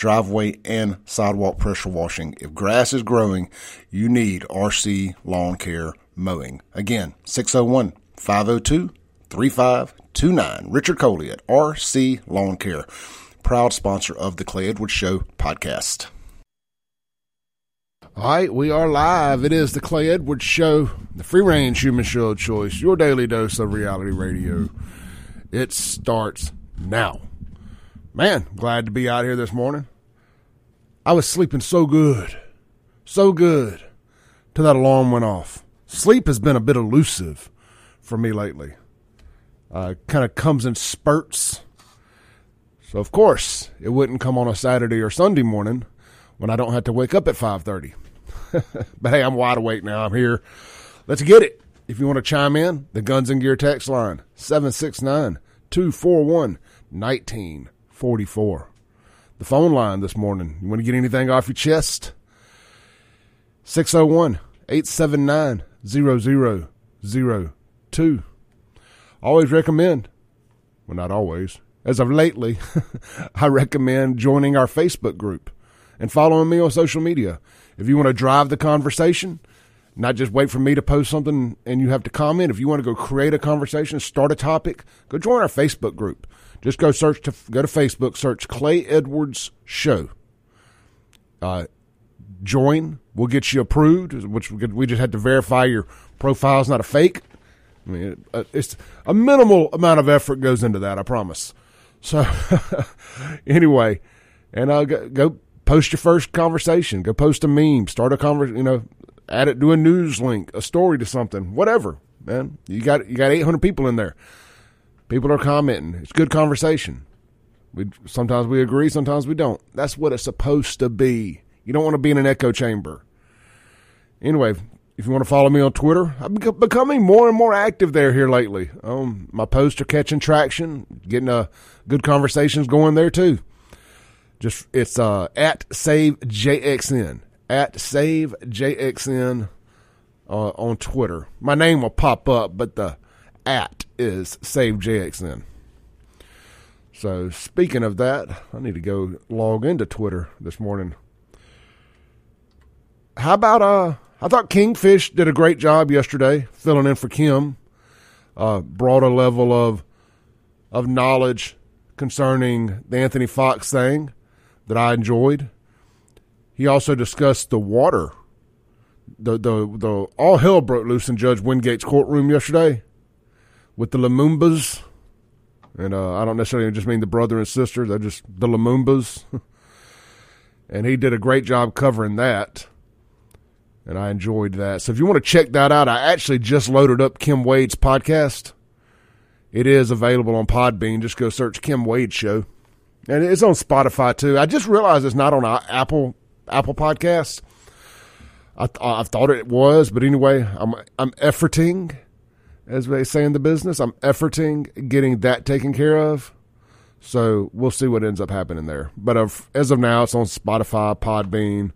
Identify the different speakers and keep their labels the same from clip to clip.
Speaker 1: driveway and sidewalk pressure washing. If grass is growing, you need RC Lawn Care Mowing. Again, 601 502 3529. Richard Coley at RC Lawn Care, proud sponsor of the Clay Edwards Show podcast.
Speaker 2: All right, we are live. It is the Clay Edwards Show, the free range human show of choice, your daily dose of reality radio. It starts now. Man, glad to be out here this morning. I was sleeping so good, so good, till that alarm went off. Sleep has been a bit elusive for me lately. Uh, kind of comes in spurts. So of course, it wouldn't come on a Saturday or Sunday morning when I don't have to wake up at 5:30. but hey, I'm wide awake now. I'm here. Let's get it. If you want to chime in, the Guns and Gear text line 769-241-1944. The phone line this morning. You want to get anything off your chest? 601-879-0002. Always recommend, well not always, as of lately, I recommend joining our Facebook group and following me on social media. If you want to drive the conversation, not just wait for me to post something and you have to comment. If you want to go create a conversation, start a topic, go join our Facebook group. Just go search to go to Facebook, search Clay Edwards Show. Uh, join. We'll get you approved, which we just had to verify your profile's not a fake. I mean, uh, it's a minimal amount of effort goes into that. I promise. So, anyway, and I'll go, go post your first conversation. Go post a meme. Start a conversation. You know, add it. Do a news link, a story to something. Whatever, man. You got you got eight hundred people in there. People are commenting. It's good conversation. We sometimes we agree, sometimes we don't. That's what it's supposed to be. You don't want to be in an echo chamber. Anyway, if you want to follow me on Twitter, I'm becoming more and more active there here lately. Um, my posts are catching traction, getting uh, good conversations going there too. Just it's uh, at SaveJXN at SaveJXN uh, on Twitter. My name will pop up, but the at is SaveJXN. So speaking of that, I need to go log into Twitter this morning. How about uh I thought Kingfish did a great job yesterday filling in for Kim. Uh, brought a level of of knowledge concerning the Anthony Fox thing that I enjoyed. He also discussed the water. The the the all hell broke loose in Judge Wingate's courtroom yesterday with the Lumumbas. And uh, I don't necessarily just mean the brother and sister, they're just the Lumumbas. and he did a great job covering that. And I enjoyed that. So if you want to check that out, I actually just loaded up Kim Wade's podcast. It is available on Podbean. Just go search Kim Wade Show. And it's on Spotify too. I just realized it's not on Apple Apple Podcasts. I, I thought it was, but anyway, I'm I'm efforting as they say in the business. I'm efforting getting that taken care of. So we'll see what ends up happening there. But as of now, it's on Spotify, Podbean,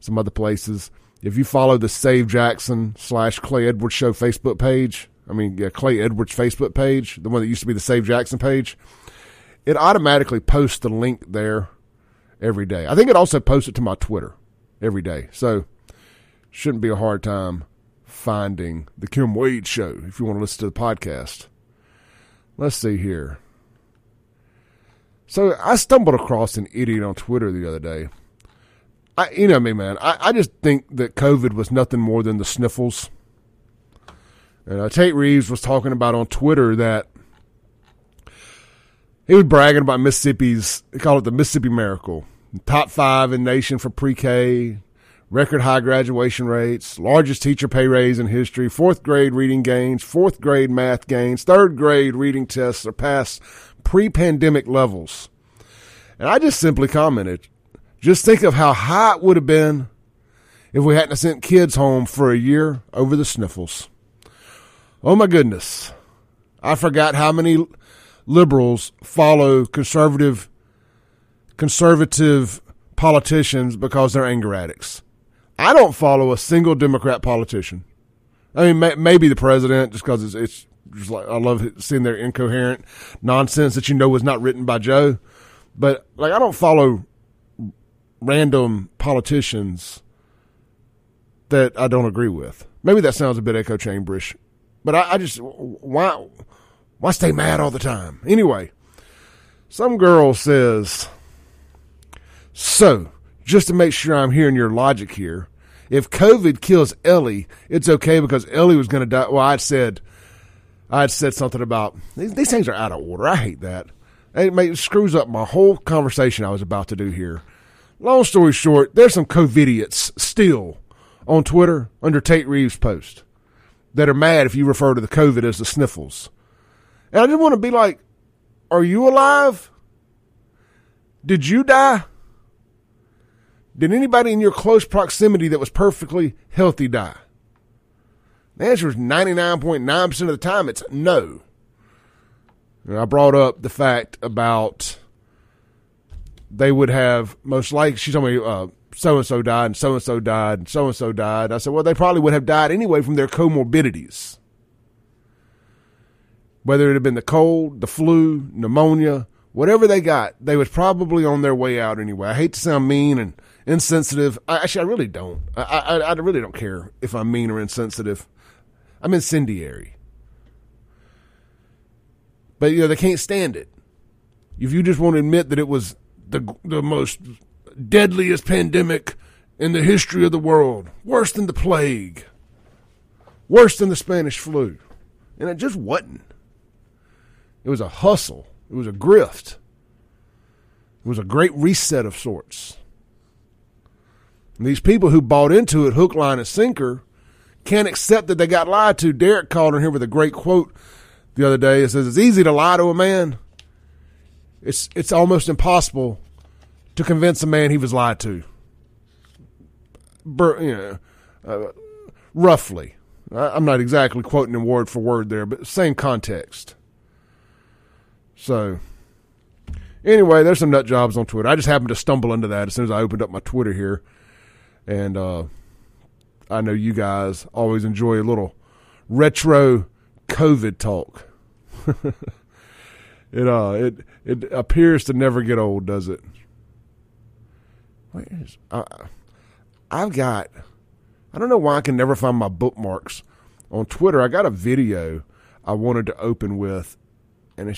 Speaker 2: some other places. If you follow the Save Jackson slash Clay Edwards Show Facebook page, I mean, yeah, Clay Edwards Facebook page, the one that used to be the Save Jackson page, it automatically posts the link there every day. I think it also posts it to my Twitter every day. So shouldn't be a hard time finding the Kim Wade Show if you want to listen to the podcast. Let's see here. So I stumbled across an idiot on Twitter the other day. I, you know me, man. I, I just think that COVID was nothing more than the sniffles. And uh, Tate Reeves was talking about on Twitter that he was bragging about Mississippi's, he called it the Mississippi Miracle. Top five in nation for pre K, record high graduation rates, largest teacher pay raise in history, fourth grade reading gains, fourth grade math gains, third grade reading tests surpass pre pandemic levels. And I just simply commented, Just think of how high it would have been if we hadn't sent kids home for a year over the sniffles. Oh my goodness. I forgot how many liberals follow conservative conservative politicians because they're anger addicts. I don't follow a single Democrat politician. I mean, may, maybe the president, just because it's, it's just like I love seeing their incoherent nonsense that you know was not written by Joe. But like, I don't follow random politicians that I don't agree with. Maybe that sounds a bit echo chamberish, but I, I just why why stay mad all the time? Anyway, some girl says, so just to make sure I'm hearing your logic here, if COVID kills Ellie, it's okay because Ellie was going to die. Well, I said, I said something about these, these, things are out of order. I hate that. It, it screws up my whole conversation I was about to do here. Long story short, there's some COVIDiots still on Twitter under Tate Reeves' post that are mad if you refer to the COVID as the sniffles. And I just want to be like, are you alive? Did you die? Did anybody in your close proximity that was perfectly healthy die? The answer is 99.9% of the time it's no. And I brought up the fact about they would have most likely, she told me so and so died and so and so died and so and so died. I said, well, they probably would have died anyway from their comorbidities. Whether it had been the cold, the flu, pneumonia, whatever they got, they was probably on their way out anyway. I hate to sound mean and insensitive. I, actually, I really don't. I, I, I really don't care if I'm mean or insensitive. I'm incendiary. But you know they can't stand it. If you just want to admit that it was the the most deadliest pandemic in the history of the world, worse than the plague, worse than the Spanish flu, and it just wasn't. It was a hustle. It was a grift. It was a great reset of sorts. These people who bought into it hook, line, and sinker can't accept that they got lied to. Derek called in here with a great quote the other day. It says, It's easy to lie to a man. It's, it's almost impossible to convince a man he was lied to. Bur- you know, uh, roughly. I'm not exactly quoting him word for word there, but same context. So, anyway, there's some nut jobs on Twitter. I just happened to stumble into that as soon as I opened up my Twitter here. And uh, I know you guys always enjoy a little retro COVID talk. it uh it it appears to never get old, does it? Where is uh, I've got I don't know why I can never find my bookmarks on Twitter. I got a video I wanted to open with, and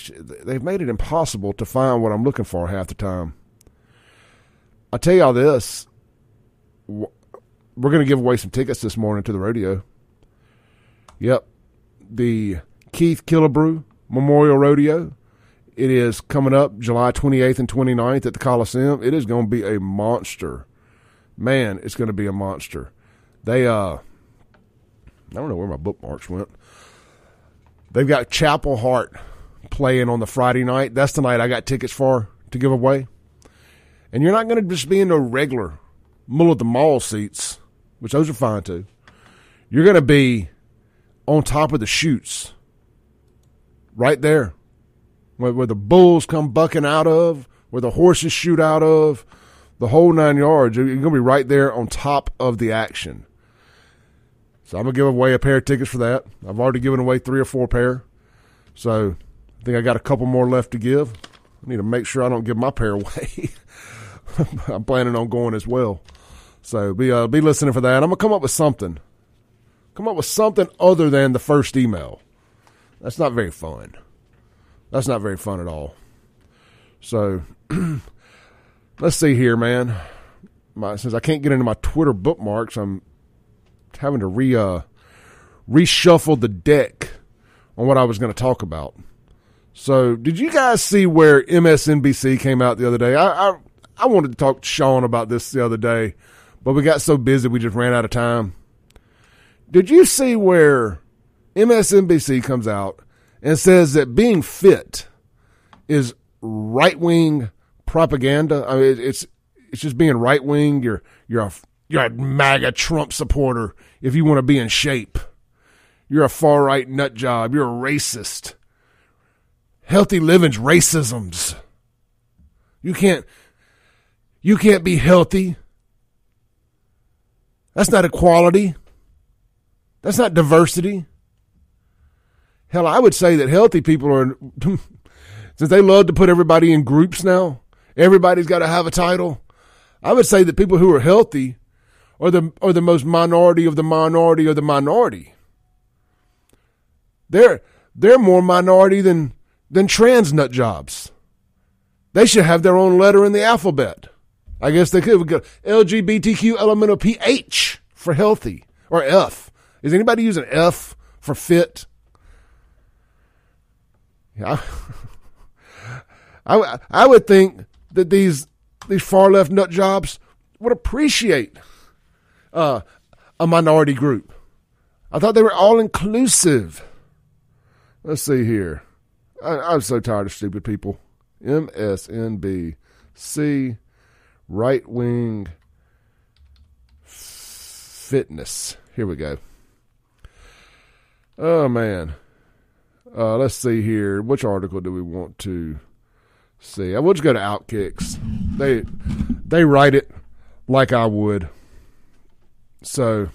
Speaker 2: they've made it impossible to find what I'm looking for half the time. I'll tell y'all this: we're going to give away some tickets this morning to the rodeo. Yep. The Keith Killebrew Memorial Rodeo. It is coming up July 28th and 29th at the Coliseum. It is going to be a monster. Man, it's going to be a monster. They, uh, I don't know where my bookmarks went. They've got Chapel Hart playing on the Friday night. That's the night I got tickets for to give away. And you're not going to just be in no regular middle of the mall seats which those are fine too. You're going to be on top of the chutes, right there, where, where the bulls come bucking out of, where the horses shoot out of, the whole nine yards. You're going to be right there on top of the action. So I'm going to give away a pair of tickets for that. I've already given away three or four pair. So I think I got a couple more left to give. I need to make sure I don't give my pair away. I'm planning on going as well. So be uh, be listening for that. I'm gonna come up with something. Come up with something other than the first email. That's not very fun. That's not very fun at all. So let's see here, man. My, since I can't get into my Twitter bookmarks, I'm having to re uh, reshuffle the deck on what I was going to talk about. So, did you guys see where MSNBC came out the other day? I, I I wanted to talk to Sean about this the other day but we got so busy we just ran out of time. Did you see where MSNBC comes out and says that being fit is right wing propaganda? I mean, it's it's just being right wing. You're you're a you're a MAGA Trump supporter if you want to be in shape. You're a far right nut job. You're a racist. Healthy living's racisms. You can't you can't be healthy. That's not equality. That's not diversity. Hell, I would say that healthy people are since they love to put everybody in groups now, everybody's got to have a title. I would say that people who are healthy are the are the most minority of the minority of the minority. They're they're more minority than than trans nut jobs. They should have their own letter in the alphabet. I guess they could. We go LGBTQ elemental PH for healthy or F. Is anybody using F for fit? Yeah. I, I would think that these these far left nut jobs would appreciate uh, a minority group. I thought they were all inclusive. Let's see here. I, am so tired of stupid people. MSNBC right wing fitness. Here we go. Oh man. Uh, let's see here. Which article do we want to see? I will just go to Outkicks. They they write it like I would. So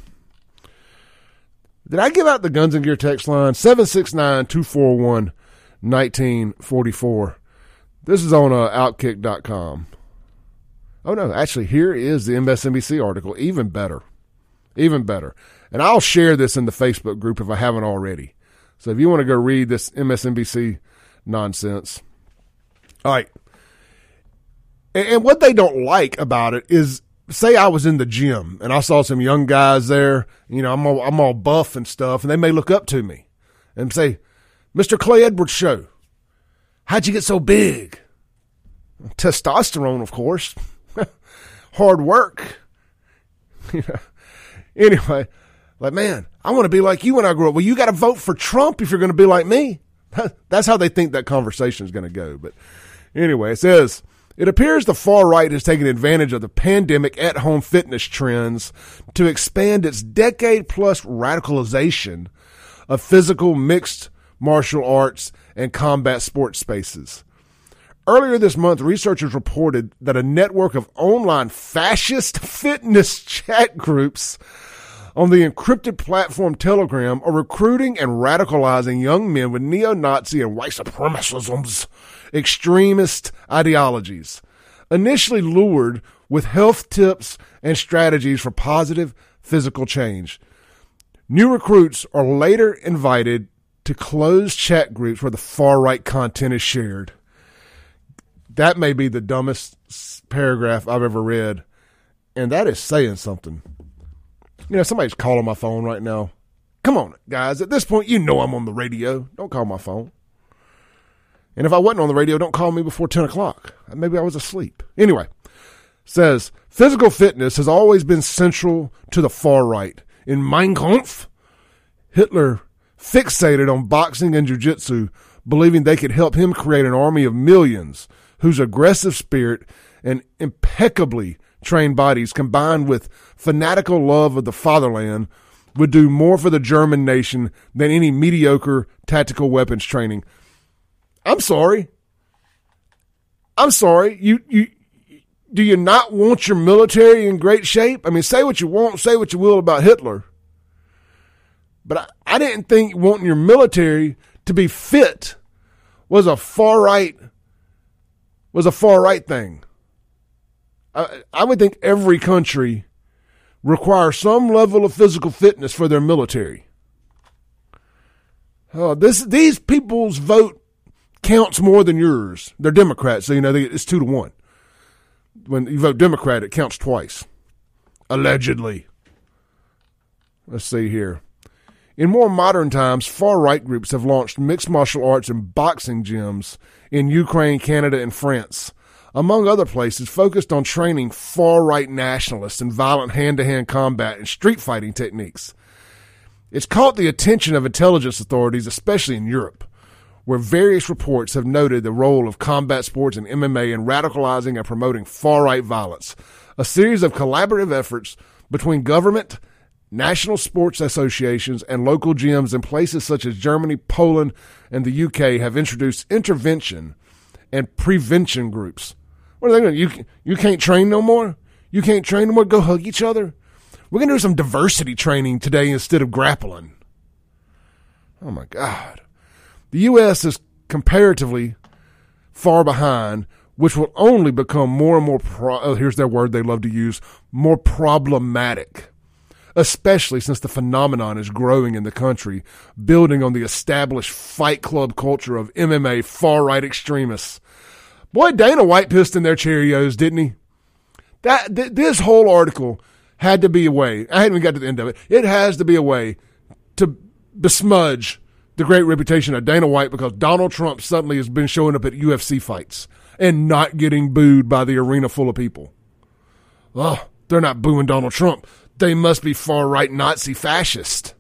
Speaker 2: did I give out the Guns and Gear text line? 769 241 1944. This is on uh, Outkick.com. Oh, no. Actually, here is the MSNBC article. Even better. Even better. And I'll share this in the Facebook group if I haven't already. So if you want to go read this MSNBC nonsense. All right. And, what they don't like about it is say I was in the gym and I saw some young guys there, you know, I'm all, I'm all buff and stuff, and they may look up to me and say, Mr. Clay Edwards Show, how'd you get so big? Testosterone, of course. Hard work. anyway, like, man, I want to be like you when I grow up. Well, you got to vote for Trump if you're going to be like me. That's how they think that conversation is going to go. But anyway, it says, it appears the far right has taken advantage of the pandemic at home fitness trends to expand its decade plus radicalization of physical mixed martial arts and combat sports spaces. Earlier this month, researchers reported that a network of online fascist fitness chat groups on the encrypted platform Telegram are recruiting and radicalizing young men with neo Nazi and white supremacism's extremist ideologies. Initially lured with health tips and strategies for positive physical change. New recruits are later invited to closed chat groups where the far right content is shared. That may be the dumbest paragraph I've ever read, and that is saying something. You know, somebody's calling my phone right now. Come on, guys. At this point, you know I'm on the radio. Don't call my phone. And if I wasn't on the radio, don't call me before 10 o'clock. Maybe I was asleep. Anyway, says physical fitness has always been central to the far right. In Mein Kampf, Hitler fixated on boxing and jiu-jitsu, believing they could help him create an army of millions whose aggressive spirit and impeccably trained bodies combined with fanatical love of the fatherland would do more for the German nation than any mediocre tactical weapons training. I'm sorry. I'm sorry. You you do you not want your military in great shape? I mean, say what you want, say what you will about Hitler. But I, I didn't think wanting your military to be fit was a far right was a far right thing. I, I would think every country requires some level of physical fitness for their military. Uh, this these people's vote counts more than yours. They're Democrats, so you know they, it's two to one. When you vote Democrat, it counts twice, allegedly. Let's see here. In more modern times, far right groups have launched mixed martial arts and boxing gyms in Ukraine, Canada, and France, among other places, focused on training far right nationalists in violent hand to hand combat and street fighting techniques. It's caught the attention of intelligence authorities, especially in Europe where various reports have noted the role of combat sports and MMA in radicalizing and promoting far right violence. A series of collaborative efforts between government, national sports associations, and local gyms in places such as Germany, Poland, and the UK have introduced intervention and prevention groups. What are they going to You, you can't train no more? You can't train no more? Go hug each other? We're going to do some diversity training today instead of grappling. Oh my God. The U.S. is comparatively far behind, which will only become more and more, pro- oh, here's their word they love to use, more problematic, especially since the phenomenon is growing in the country, building on the established fight club culture of MMA far right extremists. Boy, Dana White pissed in their Cheerios, didn't he? That th- this whole article had to be a way. I hadn't even got to the end of it. It has to be a way to besmudge the great reputation of Dana White because Donald Trump suddenly has been showing up at UFC fights and not getting booed by the arena full of people. Oh, they're not booing Donald Trump. They must be far right Nazi fascist.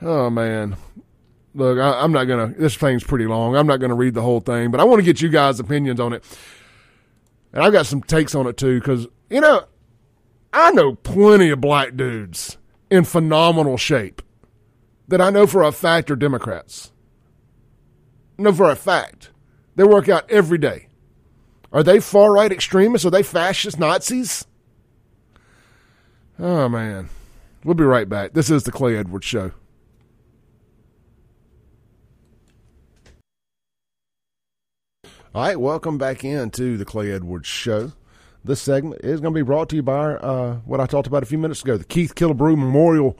Speaker 2: Oh man. Look, I, am not gonna. This thing's pretty long. I'm not gonna read the whole thing, but I want to get you guys' opinions on it, and I've got some takes on it too. Because you know, I know plenty of black dudes in phenomenal shape that I know for a fact are Democrats. Know for a fact. They work out every day. Are they far right extremists? Are they fascist Nazis? Oh, man. We'll be right back. This is the Clay Edwards Show. All right, welcome back into the Clay Edwards Show. This segment is going to be brought to you by uh, what I talked about a few minutes ago the Keith Killebrew Memorial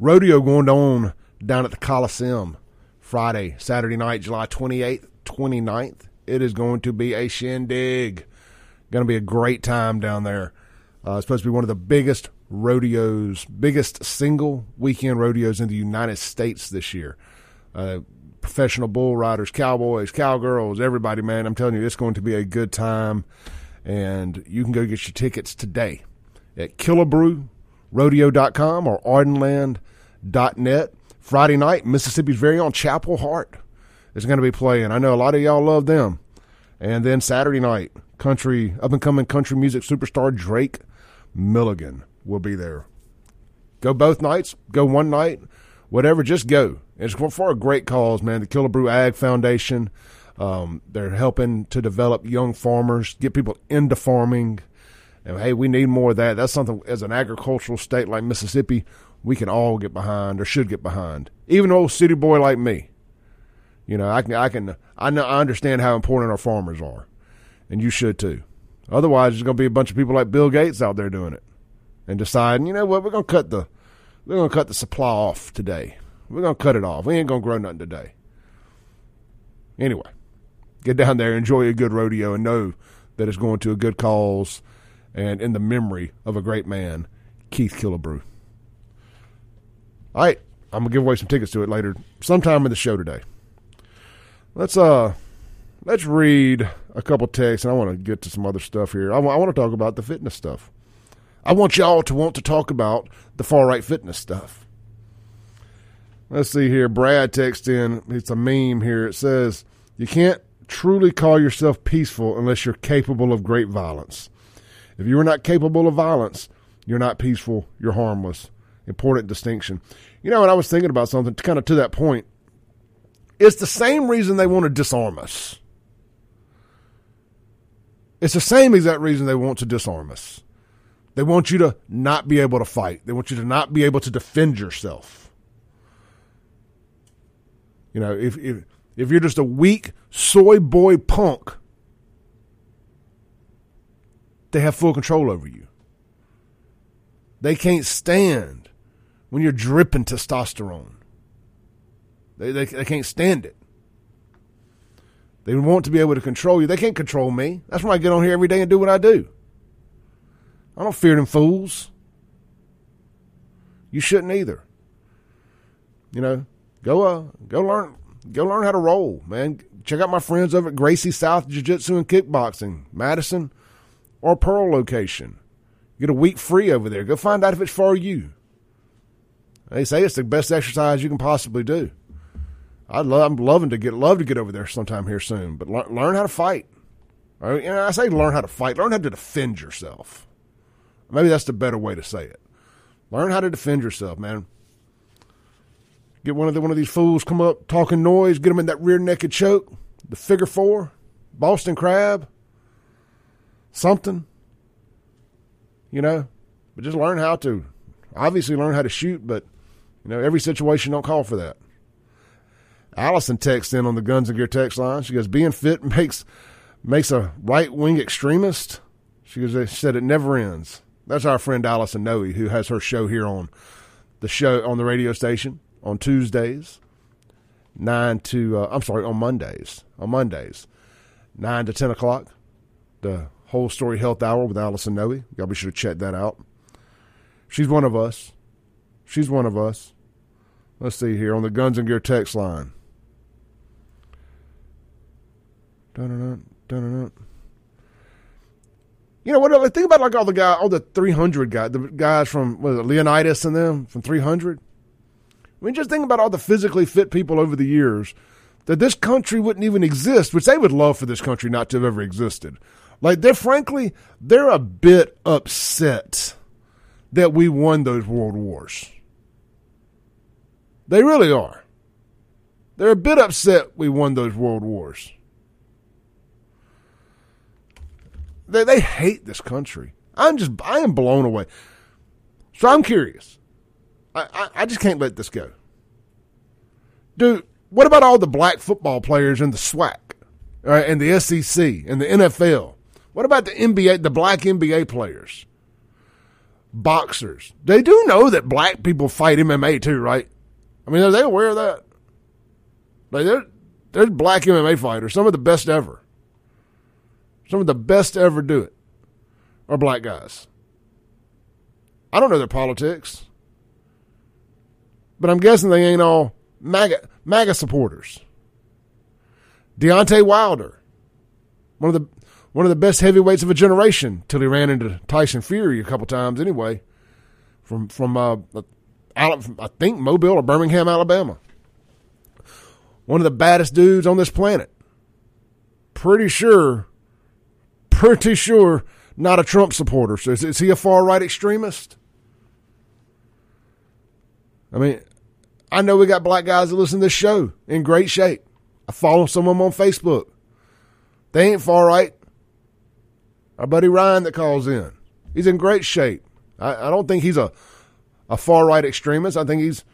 Speaker 2: Rodeo going on down at the Coliseum Friday, Saturday night, July 28th, 29th. It is going to be a shindig. Going to be a great time down there. Uh, it's supposed to be one of the biggest rodeos, biggest single weekend rodeos in the United States this year. Uh, professional bull riders, cowboys, cowgirls, everybody, man. I'm telling you, it's going to be a good time. And you can go get your tickets today at killebrewrodeo.com or ardenland.net. Friday night, Mississippi's very own Chapel Hart is going to be playing. I know a lot of y'all love them. And then Saturday night, country up and coming country music superstar Drake Milligan will be there. Go both nights, go one night, whatever, just go. It's for a great cause, man. The Killebrew Ag Foundation um, they're helping to develop young farmers, get people into farming. And hey, we need more of that. That's something as an agricultural state like Mississippi, we can all get behind or should get behind. Even an old city boy like me. You know, I can, I can, I know, I understand how important our farmers are, and you should too. Otherwise, there's going to be a bunch of people like Bill Gates out there doing it and deciding, you know what, we're to cut the, we're to cut the supply off today. We're to cut it off. We ain't to grow nothing today. Anyway, get down there, enjoy a good rodeo, and know that it's going to a good cause and in the memory of a great man, Keith Killebrew. All right, I'm gonna give away some tickets to it later, sometime in the show today. Let's uh, let's read a couple texts, and I want to get to some other stuff here. I, w- I want to talk about the fitness stuff. I want y'all to want to talk about the far right fitness stuff. Let's see here. Brad texts in. It's a meme here. It says, "You can't truly call yourself peaceful unless you're capable of great violence. If you are not capable of violence, you're not peaceful, you're harmless. Important distinction. You know, and I was thinking about something kind of to that point. It's the same reason they want to disarm us. It's the same exact reason they want to disarm us. They want you to not be able to fight. They want you to not be able to defend yourself. You know, if, if if you're just a weak soy boy punk, they have full control over you. They can't stand when you're dripping testosterone. They, they, they can't stand it. They want to be able to control you. They can't control me. That's why I get on here every day and do what I do. I don't fear them fools. You shouldn't either. You know, go uh, go learn Go learn how to roll, man. Check out my friends over at Gracie South Jiu Jitsu and Kickboxing, Madison or Pearl location. Get a week free over there. Go find out if it's for you. They say it's the best exercise you can possibly do. I'd love, I'm loving to get love to get over there sometime here soon. But learn, learn how to fight. Know, I say learn how to fight. Learn how to defend yourself. Maybe that's the better way to say it. Learn how to defend yourself, man. Get one of the, one of these fools come up talking noise. Get them in that rear naked choke, the figure four, Boston crab, something. You know, but just learn how to. Obviously, learn how to shoot, but you know every situation don't call for that. Allison texts in on the Guns and Gear text line. She goes, "Being fit makes makes a right wing extremist." She goes, "She said it never ends." That's our friend Allison Noe, who has her show here on the show on the radio station on Tuesdays, nine to uh, I'm sorry on Mondays on Mondays, nine to ten o'clock. The whole story health hour with Allison Noe. Y'all be sure to check that out. She's one of us. She's one of us. Let's see here on the Guns and Gear text line. Dun-dun-dun, dun-dun-dun. You know what? Think about like all the guy, all the 300 guys, the guys from it, Leonidas and them from 300. I mean, just think about all the physically fit people over the years that this country wouldn't even exist, which they would love for this country not to have ever existed. Like they're frankly, they're a bit upset that we won those world wars. They really are. They're a bit upset we won those world wars. They, they hate this country. I'm just, I am blown away. So I'm curious. I, I, I just can't let this go. Dude, what about all the black football players in the SWAC uh, and the SEC and the NFL? What about the NBA, the black NBA players? Boxers. They do know that black people fight MMA too, right? I mean, are they aware of that? Like, they're black MMA fighters, some of the best ever. Some of the best to ever do it are black guys. I don't know their politics, but I'm guessing they ain't all MAGA, MAGA supporters. Deontay Wilder, one of the one of the best heavyweights of a generation, till he ran into Tyson Fury a couple times anyway, from from uh, I think Mobile or Birmingham, Alabama. One of the baddest dudes on this planet. Pretty sure pretty sure not a Trump supporter. So is, is he a far right extremist? I mean, I know we got black guys that listen to this show in great shape. I follow some of them on Facebook. They ain't far right. Our buddy Ryan that calls in, he's in great shape. I, I don't think he's a a far right extremist. I think he's,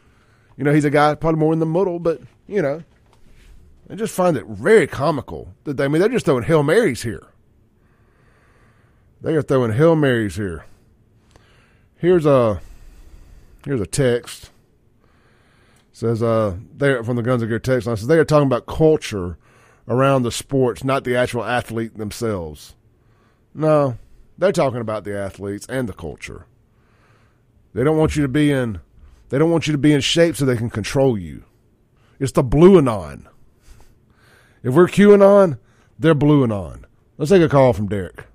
Speaker 2: you know, he's a guy probably more in the middle. But you know, I just find it very comical that they, I mean they're just throwing hail marys here. They are throwing Hail Marys here. Here's a here's a text. It says uh they from the Guns and Gear text line says they are talking about culture around the sports, not the actual athlete themselves. No, they're talking about the athletes and the culture. They don't want you to be in they don't want you to be in shape so they can control you. It's the blue anon. If we're QAnon, they're blue anon. Let's take a call from Derek.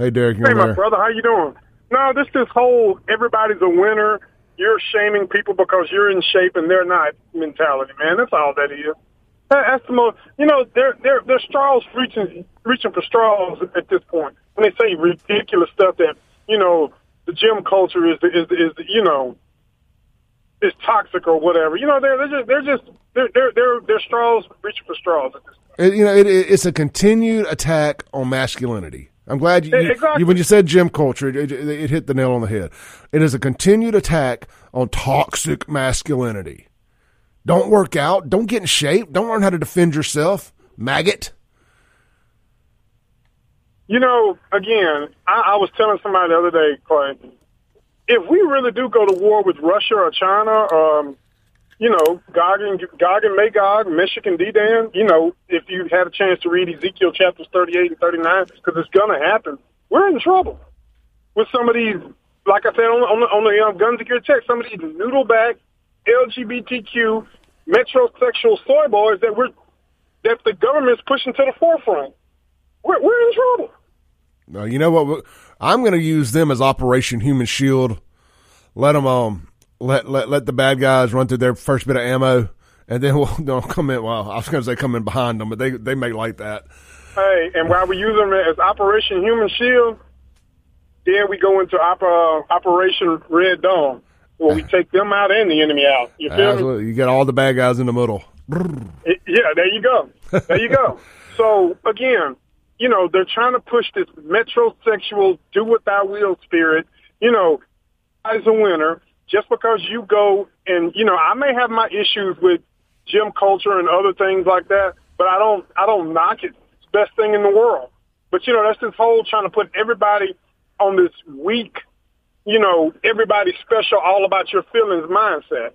Speaker 2: Hey, Derek.
Speaker 3: Hey, my brother. How you doing? No, this this whole everybody's a winner. You're shaming people because you're in shape and they're not mentality, man. That's all that is. That's the most. You know, they're they're they're straws reaching reaching for straws at this point. When they say ridiculous stuff that you know the gym culture is the, is the, is the, you know is toxic or whatever. You know, they're they're just they're just they're they're they're, they're straws reaching for straws at this
Speaker 2: point. You know, it, it's a continued attack on masculinity. I'm glad you,
Speaker 3: exactly.
Speaker 2: you, when you said gym culture, it, it, it, hit the nail on the head. It is a continued attack on toxic masculinity. Don't work out. Don't get in shape. Don't learn how to defend yourself. Maggot.
Speaker 3: You know, again, I, I was telling somebody the other day, Clay, if we really do go to war with Russia or China, um, you know, Gog and, Gog and Magog, Michigan D-Dan, you know, if you had a chance to read Ezekiel chapters 38 and 39, because it's going to happen, we're in trouble with some of these, like I said on, on the, on the um, Guns Gear Tech, some of these noodleback LGBTQ metrosexual soy boys that we're, that the government's pushing to the forefront. We're, we're in trouble.
Speaker 2: No, you know what? I'm going to use them as Operation Human Shield. Let them um, let let let the bad guys run through their first bit of ammo, and then we'll come in. Well, I was going to say come in behind them, but they they make like that.
Speaker 3: Hey, and while we use them as Operation Human Shield, then we go into op- uh, Operation Red Dawn, where we take them out and the enemy out. You feel me?
Speaker 2: You get all the bad guys in the middle.
Speaker 3: Yeah, there you go. There you go. so again, you know, they're trying to push this metrosexual do what thou will spirit. You know, as a winner, just because you go and you know, I may have my issues with gym culture and other things like that, but I don't I don't knock it. It's the best thing in the world. But you know, that's this whole trying to put everybody on this weak, you know, everybody special, all about your feelings mindset.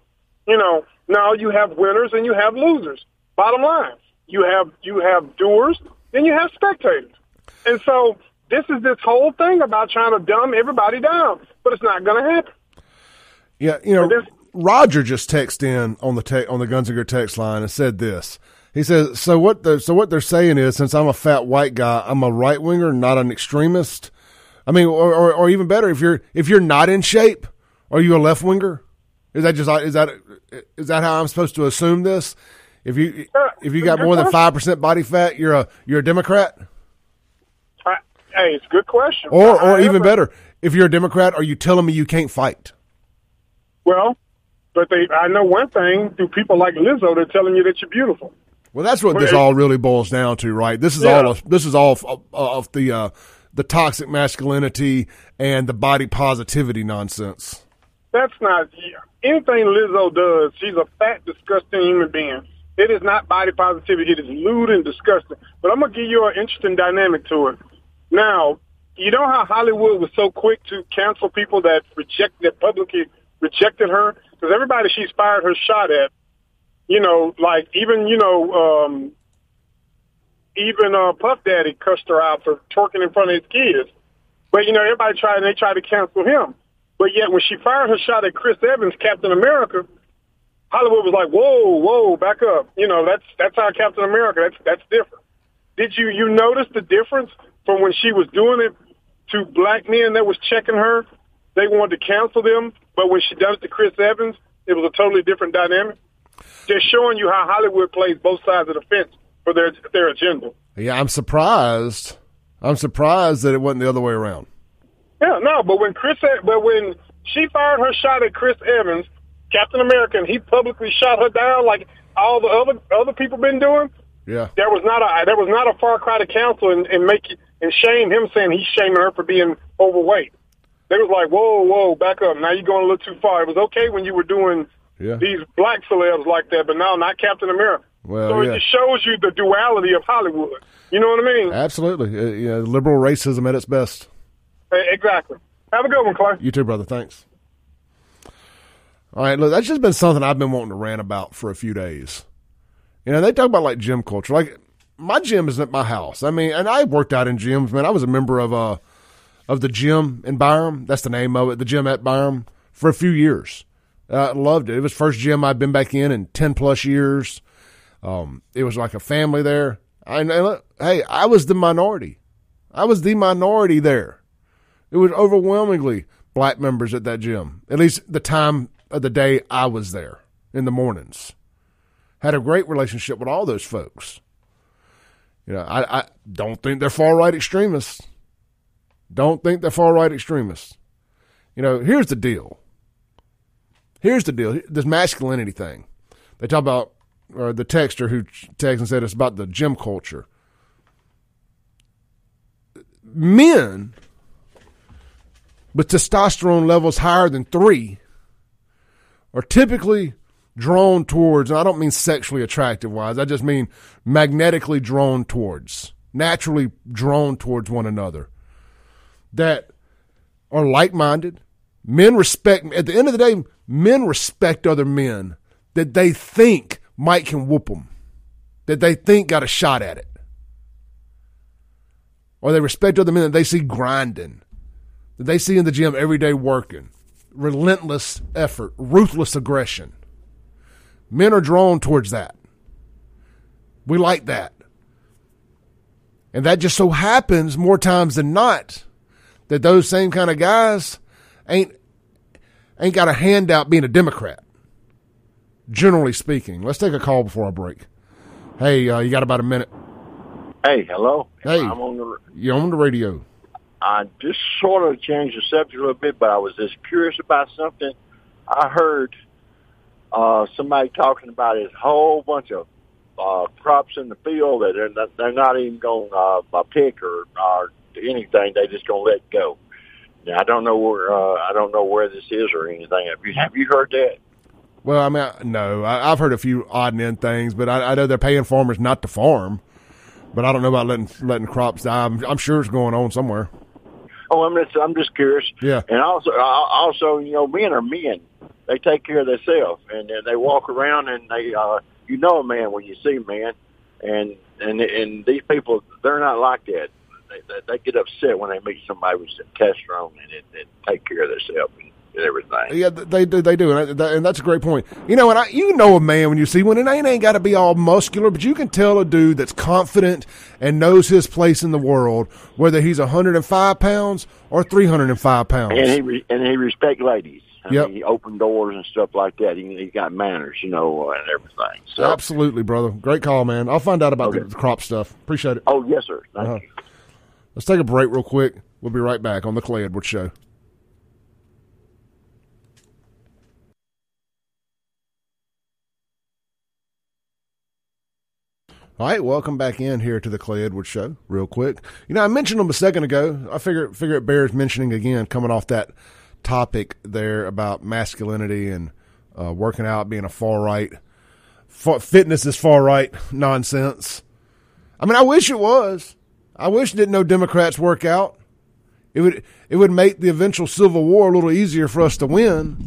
Speaker 3: You know, now you have winners and you have losers. Bottom line, you have you have doers, then you have spectators. And so this is this whole thing about trying to dumb everybody down, but it's not going to happen.
Speaker 2: Yeah, you know, Roger just texted in on the te- on the Gear text line and said this. He says, "So what? The, so what they're saying is, since I'm a fat white guy, I'm a right winger, not an extremist. I mean, or, or or even better, if you're if you're not in shape, are you a left winger? Is that just is that is that how I'm supposed to assume this? If you if you got more than five percent body fat, you're a you're a Democrat,
Speaker 3: I, hey, it's a good question.
Speaker 2: or or even better, if you're a Democrat, are you telling me you can't fight?
Speaker 3: Well, but they, I know one thing through people like Lizzo, they're telling you that you're beautiful.
Speaker 2: Well, that's what this
Speaker 3: Well,
Speaker 2: all really boils down to, right? This is
Speaker 3: Yeah.
Speaker 2: all of, this is all of, of the uh, the toxic masculinity and the body positivity nonsense.
Speaker 3: That's not anything Lizzo does. She's a fat, disgusting human being. It is not body positivity. It is lewd and disgusting. But I'm gonna give you an interesting dynamic to it. Now, you know how Hollywood was so quick to cancel people that reject that publicly rejected her because everybody she's fired her shot at, you know, like even you know, um, even uh, Puff Daddy cussed her out for twerking in front of his kids. But you know, everybody tried and they tried to cancel him. But yet, when she fired her shot at Chris Evans, Captain America, Hollywood was like, "Whoa, whoa, back up!" You know, that's that's our Captain America. That's that's different. Did you you notice the difference from when she was doing it to black men that was checking her? They wanted to cancel them, but when she done it to Chris Evans, it was a totally different dynamic. Just showing you how Hollywood plays both sides of the fence for their their agenda.
Speaker 2: Yeah, I'm surprised. I'm surprised that it wasn't the other way around.
Speaker 3: Yeah, no, but when Chris, but when she fired her shot at Chris Evans, Captain America, and he publicly shot her down like all the other other people been doing,
Speaker 2: Yeah,
Speaker 3: there was not a there was not a far cry to counsel and, and make and shame him saying he's shaming her for being overweight. They was like, whoa, whoa, back up. Now you're going a little too far. It was okay when you were doing
Speaker 2: Yeah.
Speaker 3: these black celebs like that, but now not Captain America.
Speaker 2: Well,
Speaker 3: so
Speaker 2: yeah.
Speaker 3: it just shows you the duality of Hollywood. You know what I mean?
Speaker 2: absolutely. Uh, yeah, liberal racism at its best.
Speaker 3: Exactly. Have a good one, Clark.
Speaker 2: You too, brother. Thanks. All right, look, that's just been something I've been wanting to rant about for a few days. You know, they talk about like gym culture. Like my gym is at my house. I mean, and I worked out in gyms, man. I was a member of uh of the gym in Byram. That's the name of it, the gym at Byram, for a few years. I loved it. It was first gym I'd been back in in ten plus years. Um, it was like a family there. I, and hey, I was the minority. I was the minority there. It was overwhelmingly black members at that gym. At least the time of the day I was there in the mornings. Had a great relationship with all those folks. You know, I, I don't think they're far right extremists. Don't think they're far right extremists. You know, here's the deal. Here's the deal. This masculinity thing. They talk about, or the texter who texted and said it's about the gym culture. Men with testosterone levels higher than three are typically drawn towards, and I don't mean sexually attractive wise, I just mean magnetically drawn towards, naturally drawn towards one another, that are like minded. Men respect, at the end of the day, men respect other men that they think Mike can whoop them, that they think got a shot at it. Or they respect other men that they see grinding, that they see in the gym every day working, relentless effort, ruthless aggression. Men are drawn towards that. We like that. And that just so happens more times than not that those same kind of guys ain't ain't got a handout being a Democrat. generally speaking. Let's take a call before I break. Hey, uh, you got about a minute?
Speaker 4: Hey, hello.
Speaker 2: Hey.
Speaker 4: I'm on the.
Speaker 2: You're on the radio.
Speaker 4: I just sort of changed the subject a little bit, but I was just curious about something. I heard uh, somebody talking about this whole bunch of uh, crops in the field that they're not, they're not even going to uh, pick or, or anything. They just to let go. Now I don't know where uh, I don't know where this is or anything. Have you have you heard that?
Speaker 2: Well, I mean, I- no, I, I've heard a few odd and end things, but I, I know they're paying farmers not to farm. But I don't know about letting letting crops die. I'm, I'm sure it's going on somewhere.
Speaker 4: Oh, I'm just I'm just curious.
Speaker 2: Yeah.
Speaker 4: And also uh, also you know men are men. They take care of themselves and they walk around and they uh you know a man when you see a man and and and these people they're not like that. They, they, get upset when they meet somebody with testosterone and, and, and take care of themselves and everything.
Speaker 2: Yeah, they do. They do, and, I- and that's a great point. You know, and I, you know a man when you see one, and it ain't got to be all muscular, but you can tell a dude that's confident and knows his place in the world, whether he's 105 pounds or 305 pounds.
Speaker 4: And he re- and he respect ladies. I
Speaker 2: Yep.
Speaker 4: mean, he open doors and stuff like that. He he got manners, you know, and everything. So,
Speaker 2: Absolutely, brother. Great call, man. I'll find out about the, the crop stuff. Appreciate it.
Speaker 4: oh yes, sir. Thank
Speaker 2: Uh-huh.
Speaker 4: you.
Speaker 2: Let's take a break real quick. We'll be right back on the Clay Edwards Show. All right, welcome back in here to the Clay Edwards Show. Real quick, you know, I mentioned them a second ago. I figure figure it bears mentioning again, coming off that topic there about masculinity and uh, working out, being a far right, fitness is far right nonsense. I mean, I wish it was. I wish didn't know Democrats work out. It would it would make the eventual civil war a little easier for us to win.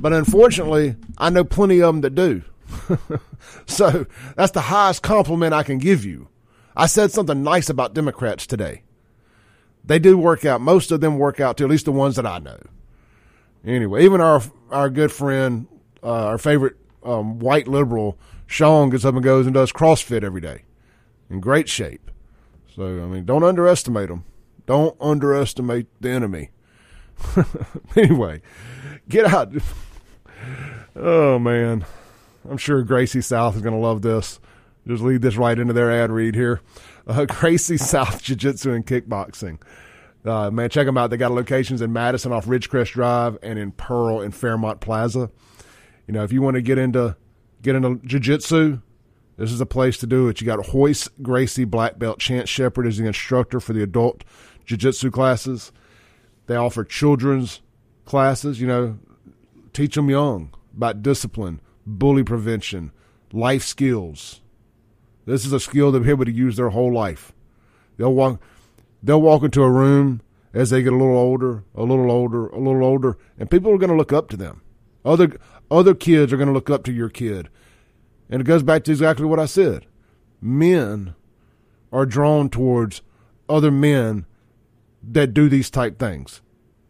Speaker 2: But unfortunately, I know plenty of them that do. so that's the highest compliment I can give you. I said something nice about Democrats today. They do work out. Most of them work out too, at least the ones that I know. Anyway, even our our good friend, uh, our favorite um, white liberal, Sean gets up and goes and does CrossFit every day, in great shape. So I mean, don't underestimate them. Don't underestimate the enemy. anyway, get out. Oh man, I'm sure Gracie South is going to love this. Just lead this right into their ad read here. Uh, Gracie South Jiu Jitsu and Kickboxing. Uh, man, check them out. They got locations in Madison off Ridgecrest Drive and in Pearl and Fairmont Plaza. You know, if you want to get into get into jiu-jitsu, this is a place to do it. You got Royce Gracie Black Belt. Chance Shepherd is the instructor for the adult jiu-jitsu classes. They offer children's classes, you know, teach them young about discipline, bully prevention, life skills. This is a skill they'll be able to use their whole life. They'll walk they'll walk into a room as they get a little older, a little older, a little older, and people are going to look up to them. Other other kids are going to look up to your kid. And it goes back to exactly what I said. Men are drawn towards other men that do these type things.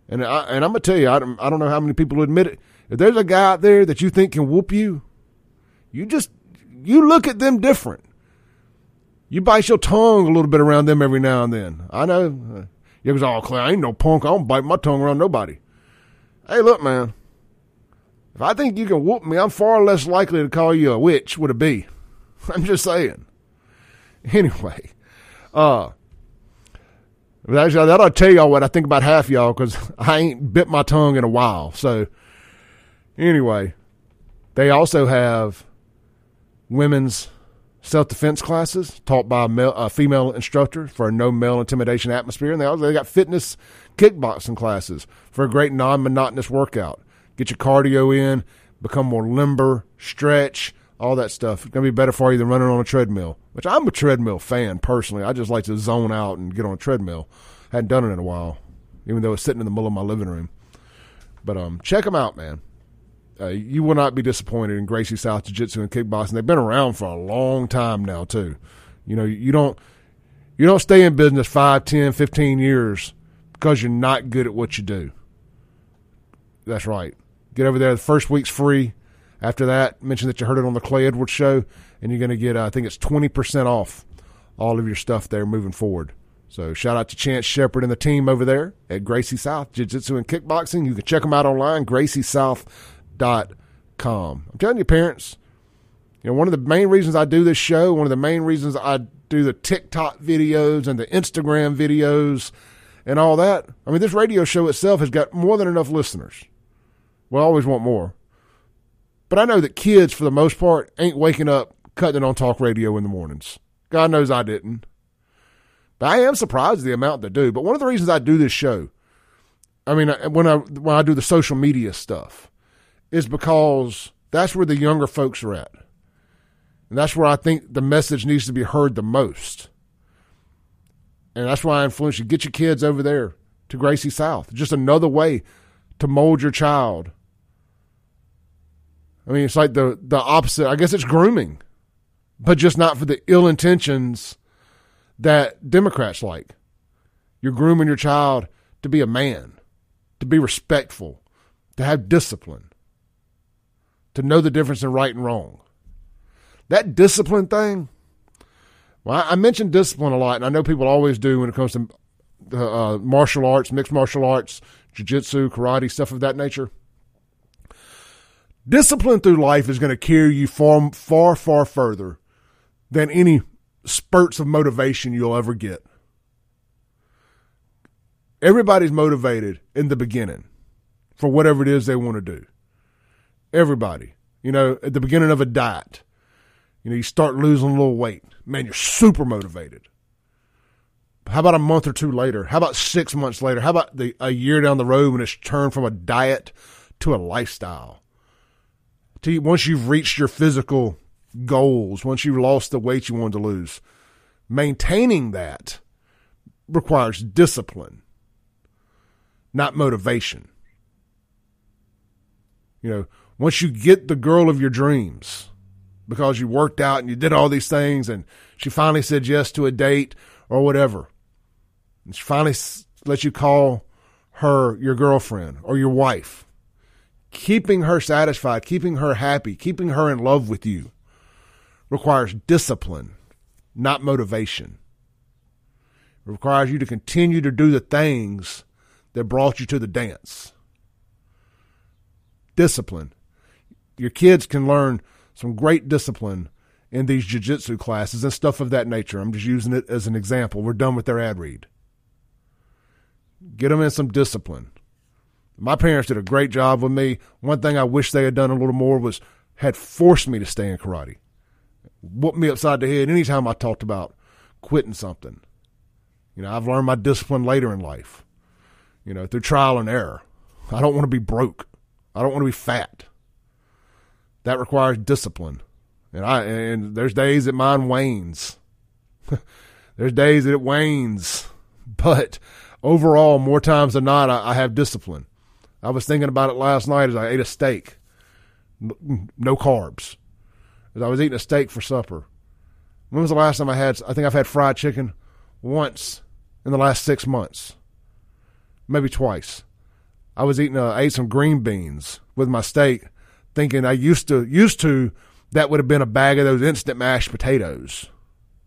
Speaker 2: And I, and I'm gonna tell you, I don't, I don't know how many people admit it. If there's a guy out there that you think can whoop you, you just you look at them different. You bite your tongue a little bit around them every now and then. I know. You goes, oh, Clay, I ain't no punk. I don't bite my tongue around nobody. Hey, look, man. If I think you can whoop me, I'm far less likely to call you a witch with a B. I'm just saying. Anyway, uh, actually, that'll tell y'all what I think about half y'all because I ain't bit my tongue in a while. So, anyway, they also have women's self defense classes taught by a, male, a female instructor for a no male intimidation atmosphere. And they also they got fitness kickboxing classes for a great non monotonous workout. Get your cardio in, become more limber, stretch, all that stuff. It's going to be better for you than running on a treadmill, which I'm a treadmill fan personally. I just like to zone out and get on a treadmill. Hadn't done it in a while, even though it's sitting in the middle of my living room. But um, check them out, man. Uh, you will not be disappointed in Gracie South Jiu Jitsu and Kickboxing. They've been around for a long time now, too. You know, you don't you don't stay in business 5, 10, 15 years because you're not good at what you do. That's right. Get over there. The first week's free. After that, mention that you heard it on the Clay Edwards show, and you're going to get, uh, I think it's 20% off all of your stuff there moving forward. So shout out to Chance Shepard and the team over there at Gracie South Jiu Jitsu and Kickboxing. You can check them out online, calm. I'm telling you, parents, you know, one of the main reasons I do this show, one of the main reasons I do the TikTok videos and the Instagram videos and all that. I mean, this radio show itself has got more than enough listeners. We always want more. But I know that kids, for the most part, ain't waking up cutting it on talk radio in the mornings. God knows I didn't. But I am surprised at the amount that do. But one of the reasons I do this show, I mean, when I when I do the social media stuff, is because that's where the younger folks are at. And that's where I think the message needs to be heard the most. And that's why I influence you. Get your kids over there to Gracie South. Just another way to mold your child. I mean, it's like the, the opposite. I guess it's grooming, but just not for the ill intentions that Democrats like. You're grooming your child to be a man, to be respectful, to have discipline, to know the difference in right and wrong. That discipline thing, well, I mentioned discipline a lot, and I know people always do when it comes to uh, martial arts, mixed martial arts, jiu-jitsu, karate, stuff of that nature. Discipline through life is going to carry you far, far, far further than any spurts of motivation you'll ever get. Everybody's motivated in the beginning for whatever it is they want to do. Everybody. You know, at the beginning of a diet, you know, you start losing a little weight. Man, you're super motivated. How about a month or two later? How about six months later? How about the, a year down the road when it's turned from a diet to a lifestyle? To, once you've reached your physical goals, once you've lost the weight you wanted to lose, maintaining that requires discipline, not motivation. You know, once you get the girl of your dreams, because you worked out and you did all these things and she finally said yes to a date or whatever. And she finally lets you call her your girlfriend or your wife. Keeping her satisfied, keeping her happy, keeping her in love with you requires discipline, not motivation. It requires you to continue to do the things that brought you to the dance. Discipline. Your kids can learn some great discipline in these jiu-jitsu classes and stuff of that nature. I'm just using it as an example. We're done with their ad read. Get them in some discipline. My parents did a great job with me. One thing I wish they had done a little more was had forced me to stay in karate. Whooped me upside the head anytime I talked about quitting something. You know, I've learned my discipline later in life. You know, through trial and error. I don't want to be broke. I don't want to be fat that requires discipline. And I and there's days that mine wanes. there's days that it wanes, but overall, more times than not, I, I, have discipline. I was thinking about it last night as I ate a steak, no carbs. As I was eating a steak for supper. When was the last time I had? I think I've had fried chicken once in the last six months, maybe twice. I was eating. Uh, I ate some green beans with my steak thinking I used to used to that would have been a bag of those instant mashed potatoes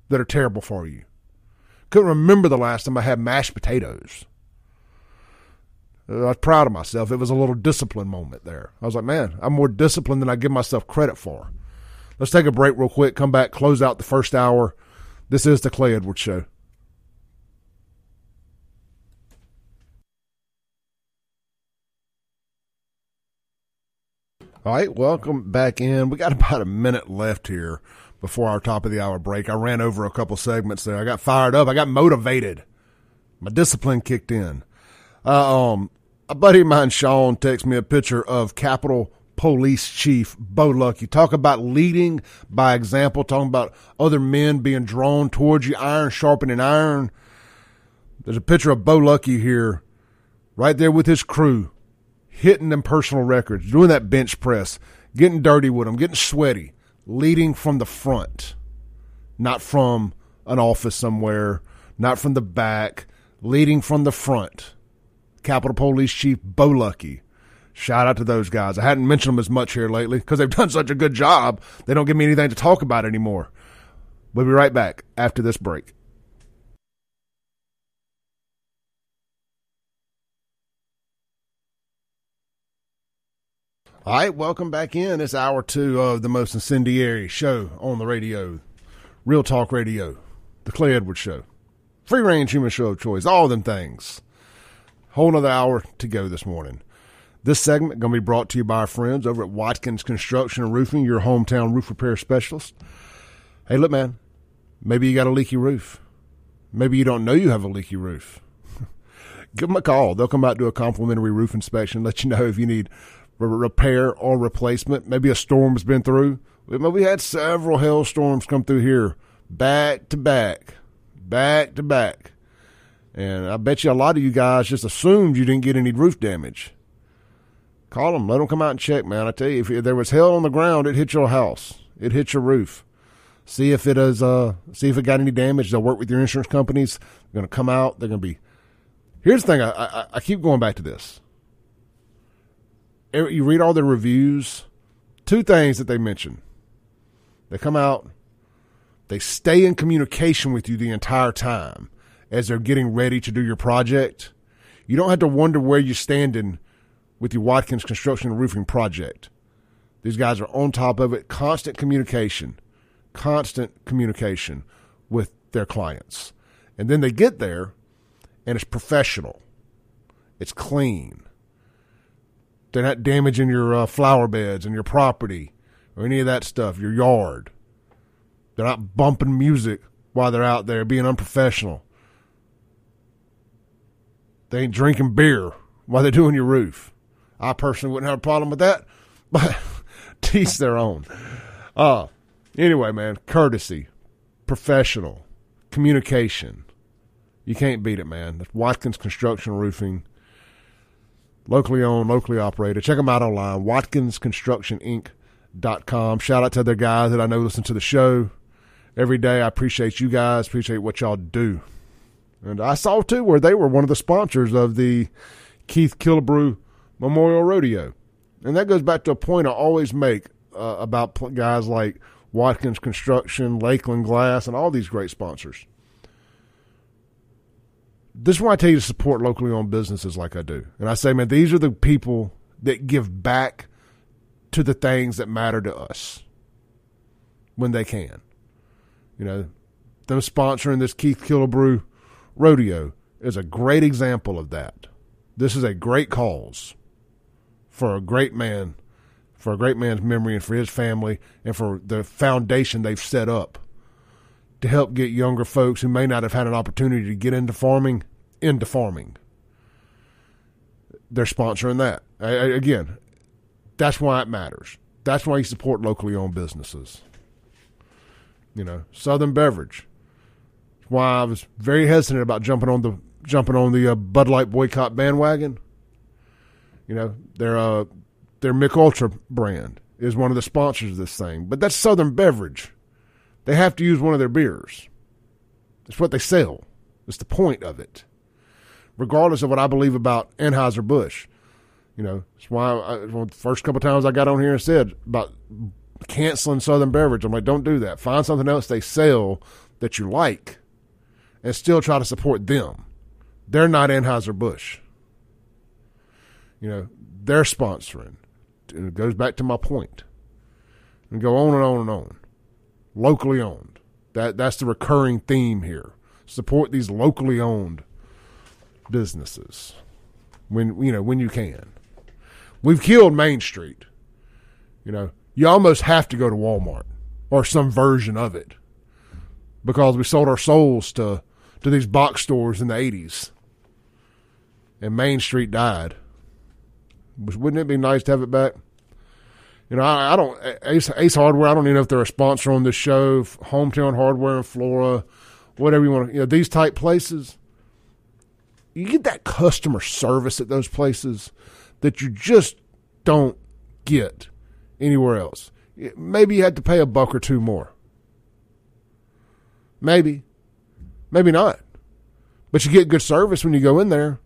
Speaker 2: that are terrible for you. Couldn't remember the last time I had mashed potatoes. I was proud of myself. It was a little discipline moment there. I was like, man, I'm more disciplined than I give myself credit for. Let's take a break real quick, come back, close out the first hour. This is the Clay Edwards Show. All right, welcome back in. We got about a minute left here before our top of the hour break. I ran over a couple segments there. I got fired up. I got motivated. My discipline kicked in. Uh, um, a buddy of mine, Sean, texted me a picture of Capitol Police Chief Bo Luckey. Talk about leading by example, talking about other men being drawn towards you, iron sharpening iron. There's a picture of Bo Luckey here, right there with his crew hitting them personal records, doing that bench press, getting dirty with them, getting sweaty, leading from the front, not from an office somewhere, not from the back, leading from the front. Capitol Police Chief Bo Luckey. Shout out to those guys. I hadn't mentioned them as much here lately because they've done such a good job. They don't give me anything to talk about anymore. We'll be right back after this break. All right, welcome back in. It's hour two of the most incendiary show on the radio, Real Talk Radio, the Clay Edwards Show, free range human show of choice, all them things. Whole another hour to go this morning. This segment going to be brought to you by our friends over at Watkins Construction and Roofing, your hometown roof repair specialist. Hey, look, man, maybe you got a leaky roof. Maybe you don't know you have a leaky roof. Give them a call. They'll come out do a complimentary roof inspection, let you know if you need repair or replacement. Maybe a storm's been through. We had several hailstorms come through here back to back, back to back. And I bet you a lot of you guys just assumed you didn't get any roof damage. Call them. Let them come out and check, man. I tell you, if there was hail on the ground, it hit your house. It hit your roof. See if it is. Uh, see if it got any damage. They'll work with your insurance companies. They're going to come out. They're going to be. Here's the thing. I, I, I keep going back to this you read all the reviews, two things that they mention. They come out, they stay in communication with you the entire time as they're getting ready to do your project. You don't have to wonder where you're standing with your Watkins Construction and Roofing project. These guys are on top of it, constant communication, constant communication with their clients. And then they get there and it's professional. It's clean. They're not damaging your uh, flower beds and your property or any of that stuff, your yard. They're not bumping music while they're out there being unprofessional. They ain't drinking beer while they're doing your roof. I personally wouldn't have a problem with that, but teach their own. Uh, anyway, man, courtesy, professional, communication. You can't beat it, man. That's Watkins Construction Roofing locally owned, locally operated. Check them out online, watkinsconstructioninc.com. Shout out to the guys that I know listen to the show every day. I appreciate you guys, appreciate what y'all do. And I saw too where they were one of the sponsors of the Keith Killebrew Memorial Rodeo. And that goes back to a point I always make uh, about guys like Watkins Construction, Lakeland Glass, and all these great sponsors this is why I tell you to support locally owned businesses like I do. And I say, man, these are the people that give back to the things that matter to us when they can. You know, them sponsoring this Keith Killebrew rodeo is a great example of that. This is a great cause for a great man, for a great man's memory and for his family and for the foundation they've set up to help get younger folks who may not have had an opportunity to get into farming into farming. They're sponsoring that. I, I, again, that's why it matters. That's why you support locally owned businesses. You know, Southern Beverage. Why I was very hesitant about jumping on the jumping on the uh, Bud Light boycott bandwagon. You know, their uh, their Mich Ultra brand is one of the sponsors of this thing, but that's Southern Beverage. They have to use one of their beers. It's what they sell. It's the point of it. Regardless of what I believe about Anheuser Busch, you know, that's why I, well, the first couple times I got on here and said about canceling Southern Beverage. I'm like, don't do that. Find something else they sell that you like, and still try to support them. They're not Anheuser Busch. You know, they're sponsoring. And it goes back to my point. And go on and on and on locally owned. That that's the recurring theme here. Support these locally owned businesses when you know when you can. We've killed Main Street. You know, you almost have to go to Walmart or some version of it because we sold our souls to to these box stores in the 80s. And Main Street died. Wouldn't it be nice to have it back? You know, I, I don't Ace, Ace Hardware. I don't even know if they're a sponsor on this show. Hometown Hardware in Flora, whatever you want. to, You know, these type places. You get that customer service at those places that you just don't get anywhere else. Maybe you had to pay a buck or two more. Maybe, maybe not. But you get good service when you go in there.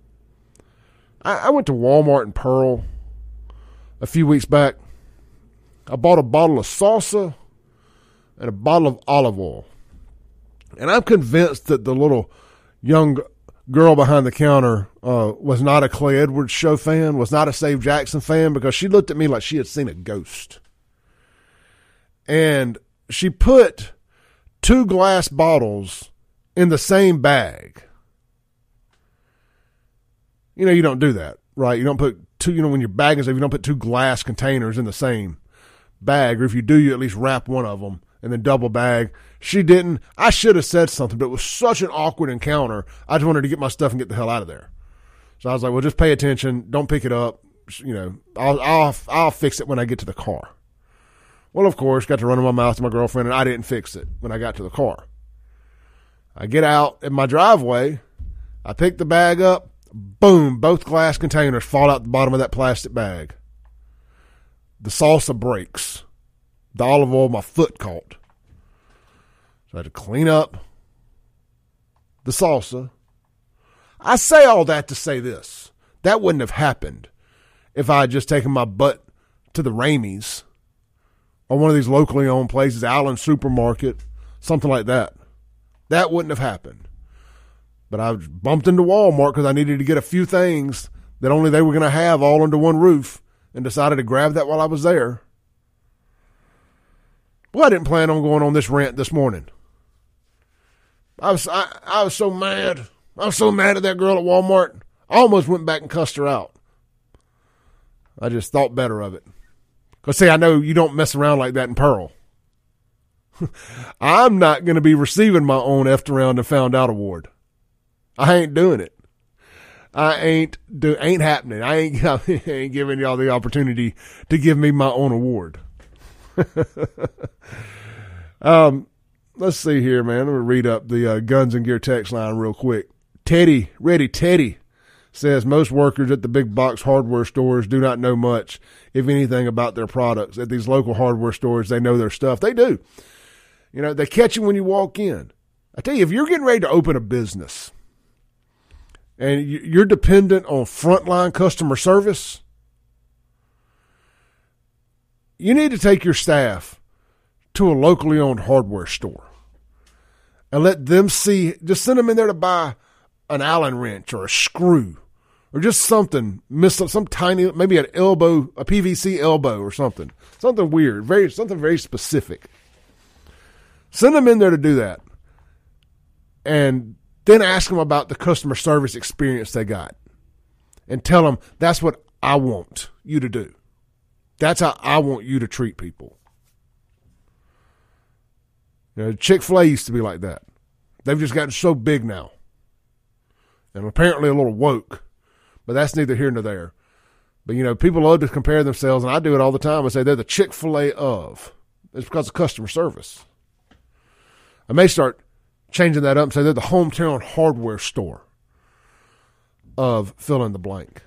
Speaker 2: I, I went to Walmart in Pearl a few weeks back I bought a bottle of salsa and a bottle of olive oil. And I'm convinced that the little young girl behind the counter uh, was not a Clay Edwards show fan, was not a Save Jackson fan because she looked at me like she had seen a ghost. And she put two glass bottles in the same bag. You know, you don't do that, right? You don't put two, you know, when you're bagging stuff, you don't put two glass containers in the same bag. Or if you do, you at least wrap one of them and then double bag. She didn't. I should have said something, but it was such an awkward encounter. I just wanted to get my stuff and get the hell out of there. So I was like, well, just pay attention. Don't pick it up. You know, I'll, I'll, I'll fix it when I get to the car. Well, of course, got to run in my mouth to my girlfriend, and I didn't fix it when I got to the car. I get out in my driveway. I pick the bag up. Boom! Both glass containers fall out the bottom of that plastic bag. The salsa breaks. The olive oil, my foot caught. So I had to clean up the salsa. I say all that to say this. That wouldn't have happened if I had just taken my butt to the Ramey's or one of these locally owned places, Allen Supermarket, something like that. That wouldn't have happened. But I bumped into Walmart because I needed to get a few things that only they were going to have all under one roof and decided to grab that while I was there. Well, I didn't plan on going on this rant this morning. I was I, I was so mad. I was so mad at that girl at Walmart. I almost went back and cussed her out. I just thought better of it. Cause see, I know you don't mess around like that in Pearl. I'm not going to be receiving my own effed around and found out award. I ain't doing it. I ain't do ain't happening. I ain't I ain't giving y'all the opportunity to give me my own award. um, let's see here, man. Let me read up the uh, Guns and Gear text line real quick. Teddy, ready, Teddy says most workers at the big box hardware stores do not know much, if anything, about their products. At these local hardware stores, they know their stuff. They do. You know, they catch you when you walk in. I tell you, if you're getting ready to open a business and you're dependent on frontline customer service, you need to take your staff to a locally owned hardware store and let them see, just send them in there to buy an Allen wrench or a screw or just something, some tiny, maybe an elbow, a PVC elbow or something, something weird, very something very specific. Send them in there to do that, and then ask them about the customer service experience they got, and tell them that's what I want you to do. That's how I want you to treat people. You know, Chick Fil A used to be like that. They've just gotten so big now and apparently a little woke, but that's neither here nor there. But you know, people love to compare themselves, and I do it all the time. I say they're the Chick Fil A of. It's because of customer service. I may start changing that up and say they're the hometown hardware store of fill in the blank.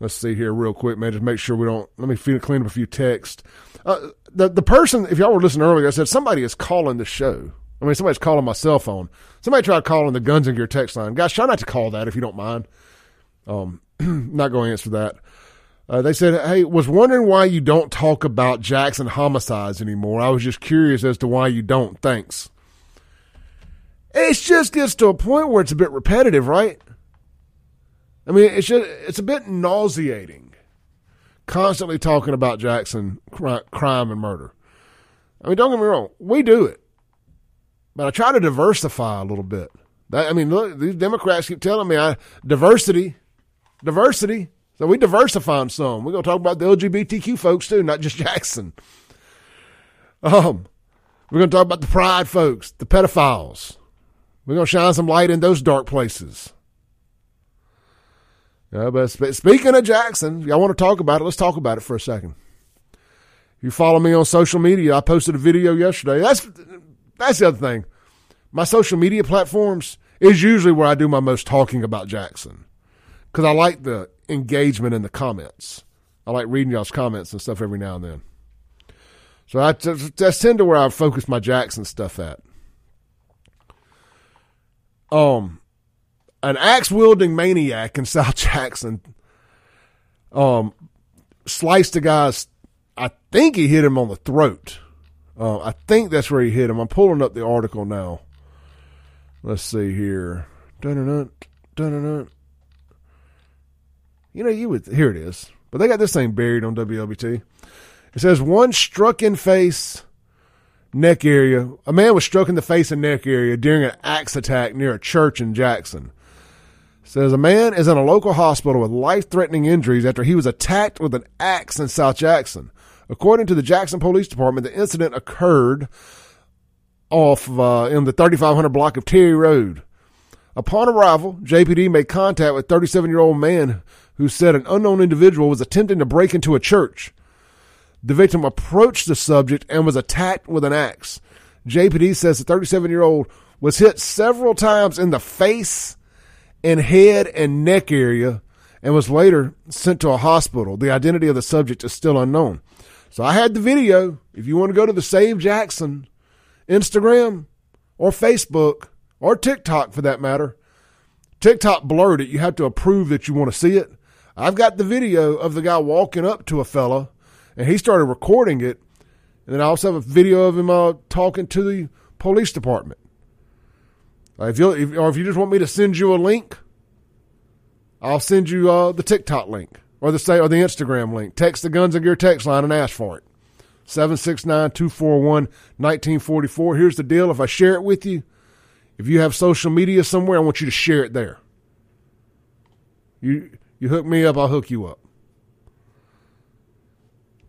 Speaker 2: Let's see here real quick, man. Just make sure we don't. Let me clean up a few texts. Uh, the the person, if y'all were listening earlier, I said somebody is calling the show. I mean, somebody's calling my cell phone. Somebody tried calling the Guns and Gear text line. Guys, try not to call that if you don't mind. Um, not going to answer that. Uh, they said, "Hey, was wondering why you don't talk about Jackson homicides anymore. I was just curious as to why you don't. Thanks." It just gets to a point where it's a bit repetitive, right? I mean, it's just it's a bit nauseating, constantly talking about Jackson crime and murder. I mean, don't get me wrong, we do it. But I try to diversify a little bit. I mean, look, these Democrats keep telling me I diversity, diversity. So we diversifying some. We're gonna talk about the LGBTQ folks too, not just Jackson. Um, we're gonna talk about the pride folks, the pedophiles. We're gonna shine some light in those dark places. Yeah, but speaking of Jackson, y'all want to talk about it? Let's talk about it for a second. You follow me on social media, I posted a video yesterday. That's that's the other thing. My social media platforms is usually where I do my most talking about Jackson because I like the engagement in the comments. I like reading y'all's comments and stuff every now and then. So I, that's tend to where I focus my Jackson stuff at. Um, an axe wielding maniac in South Jackson, um, sliced a guy's. I think he hit him on the throat. Uh, I think that's where he hit him. I'm pulling up the article now. Let's see here. Dun-dun-dun, dun-dun-dun. You know, you would here it is, but they got this thing buried on WLBT. It says one struck in face, neck area. A man was struck in the face and neck area during an axe attack near a church in Jackson. It says a man is in a local hospital with life-threatening injuries after he was attacked with an axe in South Jackson. According to the Jackson Police Department, the incident occurred off uh, in the 3500 block of Terry Road. Upon arrival, JPD made contact with 37 year old man who said an unknown individual was attempting to break into a church. The victim approached the subject and was attacked with an axe. JPD says the 37 year old was hit several times in the face and head and neck area and was later sent to a hospital. The identity of the subject is still unknown. So I had the video. If you want to go to the Save Jackson Instagram or Facebook or TikTok for that matter, TikTok blurred it. You have to approve that you want to see it. I've got the video of the guy walking up to a fella and he started recording it. And then I also have a video of him uh, talking to the police department. Uh, if you if, or if you just want me to send you a link, I'll send you uh, the TikTok link or the say or the Instagram link. Text the Guns and Gear text line and ask for it. 769-241-1944. Here's the deal. If I share it with you, if you have social media somewhere, I want you to share it there. You you hook me up, I'll hook you up.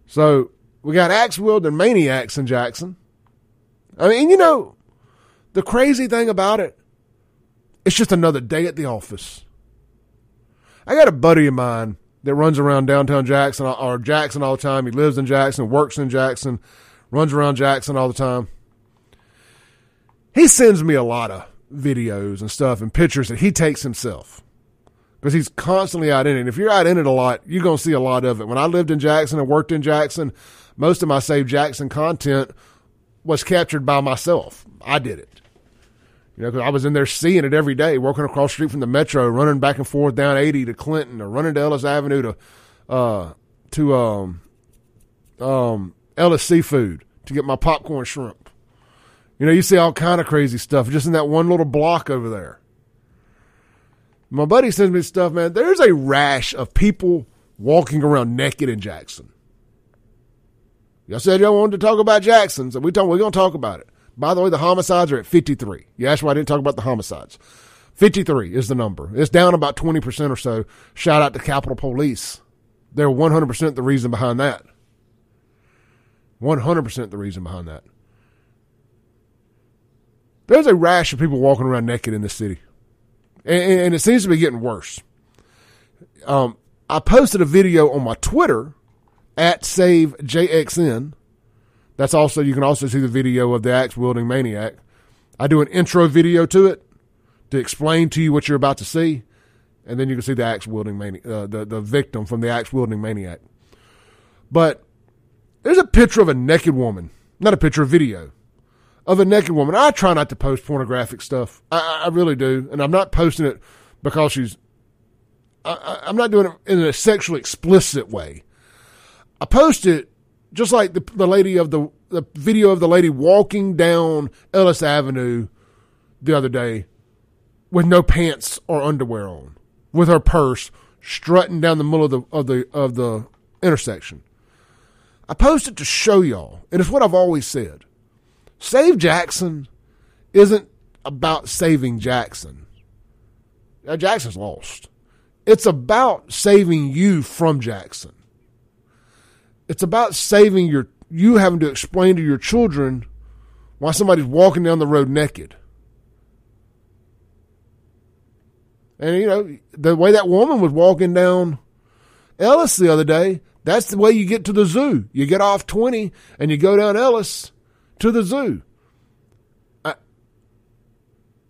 Speaker 2: So we got axe wielding maniacs in Jackson. I mean, you know, the crazy thing about it, it's just another day at the office. I got a buddy of mine that runs around downtown Jackson or Jackson all the time. He lives in Jackson, works in Jackson, runs around Jackson all the time. He sends me a lot of videos and stuff and pictures that he takes himself because he's constantly out in it. If you're out in it a lot, you're going to see a lot of it. When I lived in Jackson and worked in Jackson, most of my Save Jackson content was captured by myself. I did it. You know, because I was in there seeing it every day, walking across street from the metro, running back and forth down 80 to Clinton, or running to Ellis Avenue to uh, to um, um, Ellis Seafood to get my popcorn shrimp. You know, you see all kind of crazy stuff just in that one little block over there. My buddy sends me stuff, man. There's a rash of people walking around naked in Jackson. Y'all said y'all wanted to talk about Jackson, so we talk, we're going to talk about it. By the way, the homicides are at 53. You asked why I didn't talk about the homicides. 53 is the number. It's down about 20% or so. Shout out to Capitol Police. They're 100% the reason behind that. 100% the reason behind that. There's a rash of people walking around naked in this city. And, and it seems to be getting worse. Um, I posted a video on my Twitter at SaveJXN. That's also, you can also see the video of the axe wielding maniac. I do an intro video to it to explain to you what you're about to see. And then you can see the axe wielding maniac, uh, the, the victim from the axe wielding maniac. But there's a picture of a naked woman, not a picture, a video of a naked woman. I try not to post pornographic stuff. I, I really do. And I'm not posting it because she's, I, I'm not doing it in a sexually explicit way. I post it just like the, the lady of the, the video of the lady walking down Ellis Avenue the other day with no pants or underwear on, with her purse strutting down the middle of the of the of the intersection. I posted to show y'all, and it's what I've always said. Save Jackson isn't about saving Jackson. Now, Jackson's lost. It's about saving you from Jackson. It's about saving your you having to explain to your children why somebody's walking down the road naked. And you know, the way that woman was walking down Ellis the other day, that's the way you get to the zoo. You get off 20 and you go down Ellis to the zoo. I,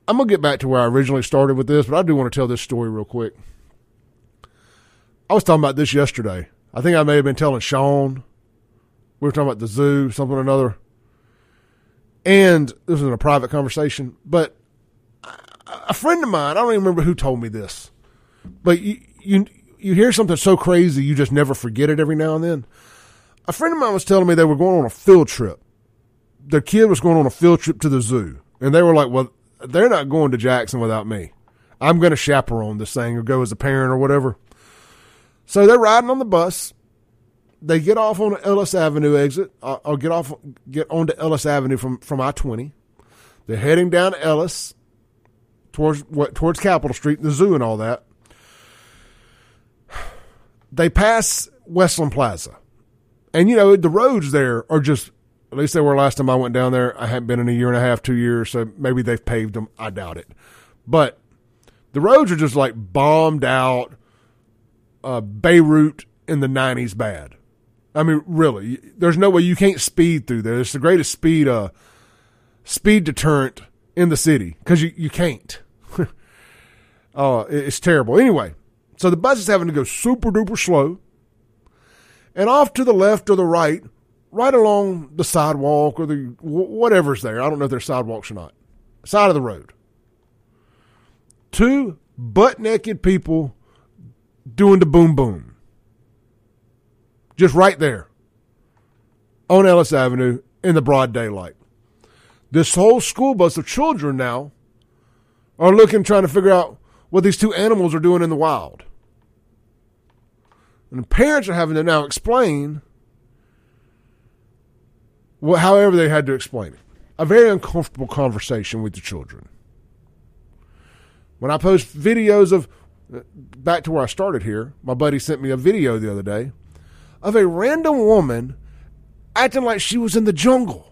Speaker 2: I'm going to get back to where I originally started with this, but I do want to tell this story real quick. I was talking about this yesterday. I think I may have been telling Sean. We were talking about the zoo, something or another. And this was in a private conversation, but a friend of mine, I don't even remember who told me this, but you, you, you hear something so crazy, you just never forget it every now and then. A friend of mine was telling me they were going on a field trip. Their kid was going on a field trip to the zoo, and they were like, "Well, they're not going to Jackson without me." I'm going to chaperone this thing or go as a parent or whatever. So they're riding on the bus. They get off on the Ellis Avenue exit. Uh, or get off, get onto Ellis Avenue from from I twenty. They're heading down Ellis towards what towards Capitol Street, the zoo, and all that. They pass Westland Plaza, and you know the roads there are just. At least they were last time I went down there. I hadn't been in a year and a half, two years, so maybe they've paved them. I doubt it, but the roads are just like bombed out. Uh, Beirut in the '90s, bad. I mean, really, there's no way you can't speed through there. It's the greatest speed, uh, speed deterrent in the city because you, you can't. uh, it's terrible. Anyway, so the bus is having to go super duper slow. And off to the left or the right, right along the sidewalk or the whatever's there. I don't know if there's sidewalks or not. Side of the road. Two butt naked people doing the boom boom. Just right there on Ellis Avenue in the broad daylight. This whole school bus of children now are looking, trying to figure out what these two animals are doing in the wild. And the parents are having to now explain what, however they had to explain it. A very uncomfortable conversation with the children. When I post videos of, uh, back to where I started here, my buddy sent me a video the other day of a random woman acting like she was in the jungle.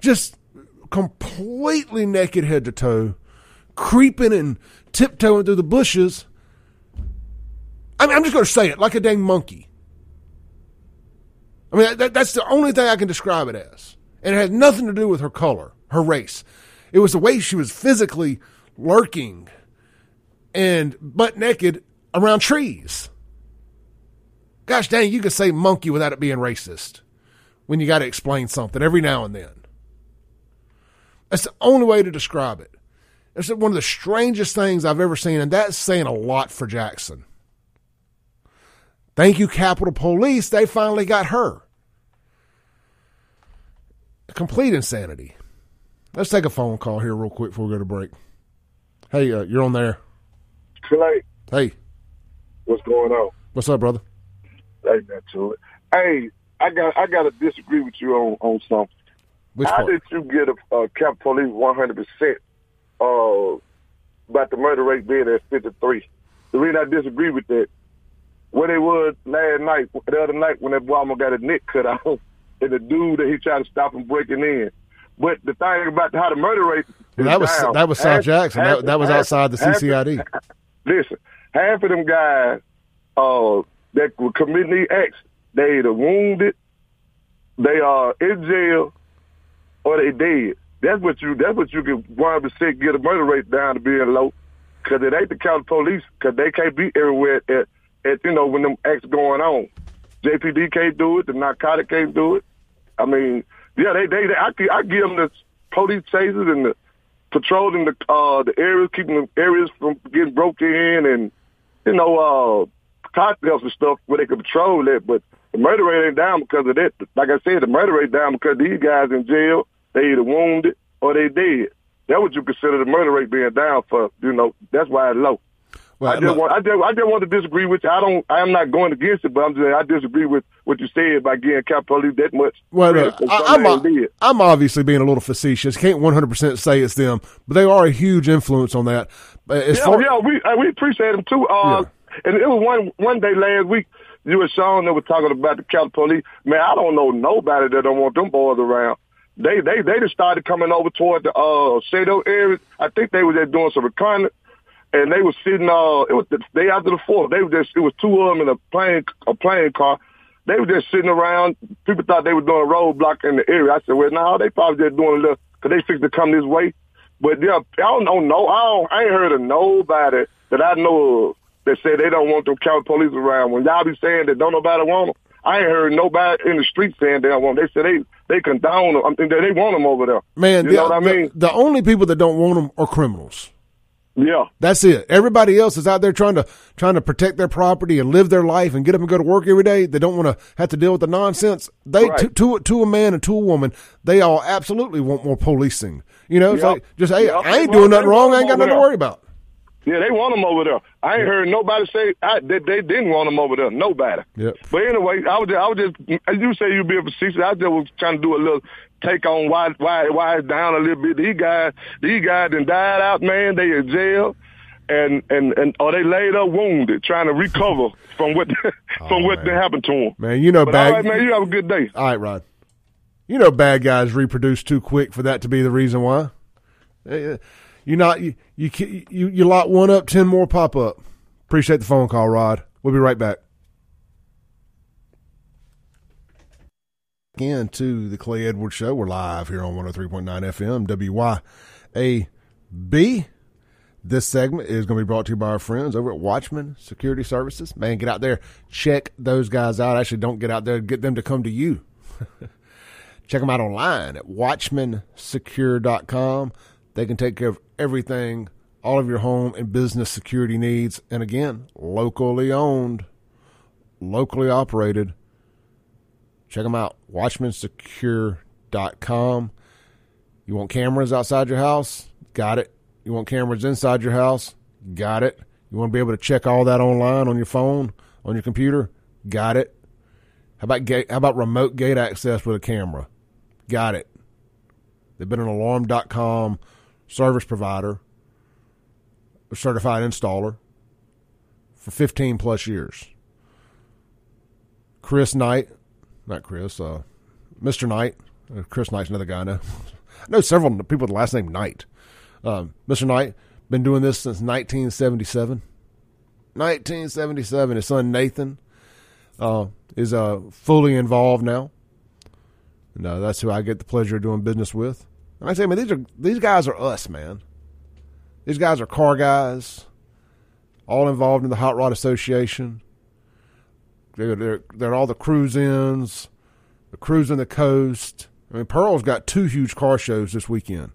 Speaker 2: Just completely naked head to toe, creeping and tiptoeing through the bushes. I mean, I'm just going to say it like a dang monkey. I mean, that, that's the only thing I can describe it as. And it had nothing to do with her color, her race. It was the way she was physically lurking and butt naked around trees. Gosh dang, you could say monkey without it being racist when you got to explain something every now and then. That's the only way to describe it. It's one of the strangest things I've ever seen, and that's saying a lot for Jackson. Thank you, Capitol Police. They finally got her. Complete insanity. Let's take a phone call here real quick before we go to break. Hey, uh, you're on there.
Speaker 5: Clay.
Speaker 2: Hey.
Speaker 5: What's going on?
Speaker 2: What's up, brother?
Speaker 5: Hey, man, to it. Hey, I got I got to disagree with you on on something.
Speaker 2: Which
Speaker 5: How
Speaker 2: part?
Speaker 5: did you get a uh, Cap Police one hundred percent uh about the murder rate being at fifty three? The reason I disagree with that, what they was last night, the other night when that boy almost got his neck cut off, and the dude that he tried to stop him breaking in. But the thing about how the murder rate is
Speaker 2: that was
Speaker 5: down,
Speaker 2: that was South
Speaker 5: half-
Speaker 2: Jackson.
Speaker 5: half-
Speaker 2: That, that was
Speaker 5: half-
Speaker 2: outside the CCID.
Speaker 5: Listen, half of them guys uh, that were committing these acts, they either wounded, they are in jail, or they dead. That's what you. That's what you can one percent get a murder rate down to being low, because it ain't the county police, because they can't be everywhere at, at you know when them acts going on. JPD can't do it. The narcotic can't do it. I mean, yeah, they they, they I, I give them the police chases and the patrolling the uh the areas, keeping the areas from getting broken in, and you know uh cocktails and stuff where they can patrol that. But the murder rate ain't down because of that. Like I said, the murder rate down because these guys in jail, they either wounded or they dead. That what you consider the murder rate being down for. You know, that's why it's low.
Speaker 2: Well,
Speaker 5: I just
Speaker 2: look,
Speaker 5: want I just, I just want to disagree with you. I don't I am not going against it, but I'm just I disagree with what you said by giving Cap Police that much.
Speaker 2: Well, look, I,
Speaker 5: something
Speaker 2: I'm. I'm obviously being a little facetious. Can't 100% say it's them, but they are a huge influence on that. But As
Speaker 5: Yeah,
Speaker 2: far,
Speaker 5: yeah, we uh, we appreciate them too. Uh, and it was one one day last week. You and Sean that were talking about the Capitol Police. Man, I don't know nobody that don't want them boys around. They they they just started coming over toward the uh Shado area. I think they were just doing some reconnaissance, and they was sitting. Uh, it was the day after the fourth. They were just it was two of them in a plane a plane car. They were just sitting around. People thought they were doing a roadblock in the area. I said, well, no, they probably just doing a little because they fixed to come this way. But yeah, I don't know. No, I don't. I ain't heard of nobody that I know of that said they don't want them county police around. When y'all be saying that don't nobody want them, I ain't heard nobody in the street saying they don't want. 'em. They said they they condone them. I mean, they, they want them over there.
Speaker 2: man,
Speaker 5: you
Speaker 2: the,
Speaker 5: know what I
Speaker 2: the-
Speaker 5: mean?
Speaker 2: the only people that don't want them are criminals.
Speaker 5: Yeah.
Speaker 2: That's it. Everybody else is out there trying to trying to protect their property and live their life and get up and go to work every day. They don't want to have to deal with the nonsense. They
Speaker 5: Right.
Speaker 2: to, to to a man and to a woman, they all absolutely want more policing. You know, it's
Speaker 5: Yep.
Speaker 2: like just hey,
Speaker 5: Yep.
Speaker 2: I ain't doing nothing wrong. I ain't got nothing to worry about.
Speaker 5: Yeah, they want them over there. I ain't heard nobody say I, that they didn't want them over there. Nobody.
Speaker 2: Yep.
Speaker 5: But anyway, I was just, I was just as you say you be a facetious. I just was trying to do a little take on why why why it's down a little bit. These guys these guys done died out, man. They in jail. And and and or they laid up wounded, trying to recover from what from what
Speaker 2: man.
Speaker 5: happened to them.
Speaker 2: Man, you know,
Speaker 5: But
Speaker 2: bad.
Speaker 5: all right, man, you have a good day.
Speaker 2: All right, Rod. You know, bad guys reproduce too quick for that to be the reason why. Eh, You not you you you, you lock one up, ten more pop up. Appreciate the phone call, Rod. We'll be right back. Again to the Clay Edwards Show. We're live here on 103.9 FM, WYAB. This segment is going to be brought to you by our friends over at Watchman Security Services. Man, get out there, check those guys out. Actually, don't get out there, get them to come to you. check them out online at watchmansecure.com. They can take care of everything, all of your home and business security needs. And again, locally owned, locally operated. Check them out, watchmansecure.com. You want cameras outside your house? Got it. You want cameras inside your house? Got it. You want to be able to check all that online on your phone, on your computer? Got it. How about gate, how about remote gate access with a camera? Got it. They've been an alarm.com service provider, a certified installer for 15 plus years. Chris Knight, not Chris, uh, Mr. Knight. Uh, Chris Knight's another guy I know. I know several people with the last name Knight. Um, Mr. Knight, been doing this since 1977. 1977. His son Nathan uh, is uh, fully involved now. And uh, that's who I get the pleasure of doing business with. And I say, man, these are these guys are us, man. These guys are car guys, all involved in the Hot Rod Association. They're they're, they're all the cruise ins, the cruising the coast. I mean, Pearl's got two huge car shows this weekend.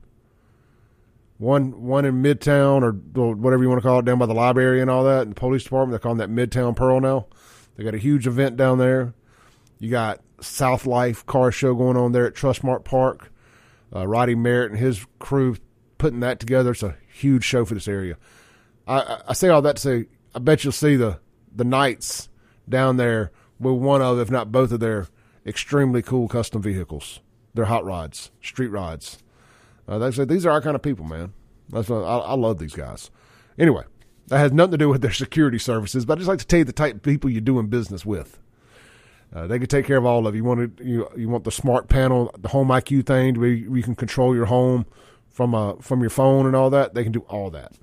Speaker 2: One one in Midtown or whatever you want to call it, down by the library and all that, and the police department. They're calling that Midtown Pearl now. They got a huge event down there. You got South Life car show going on there at Trustmark Park. Uh, Roddy Merritt and his crew putting that together. It's a huge show for this area. I, I, say all that to say, I bet you'll see the the Knights down there with one of, if not both of their extremely cool custom vehicles. They're hot rods, street rods. Uh, they say these are our kind of people, man. That's what, I, I love these guys. Anyway, that has nothing to do with their security services, but I just like to tell you the type of people you're doing business with. Uh, they can take care of all of you. You want to, you you want the smart panel, the home IQ thing, where you, you can control your home from uh from your phone and all that. They can do all that,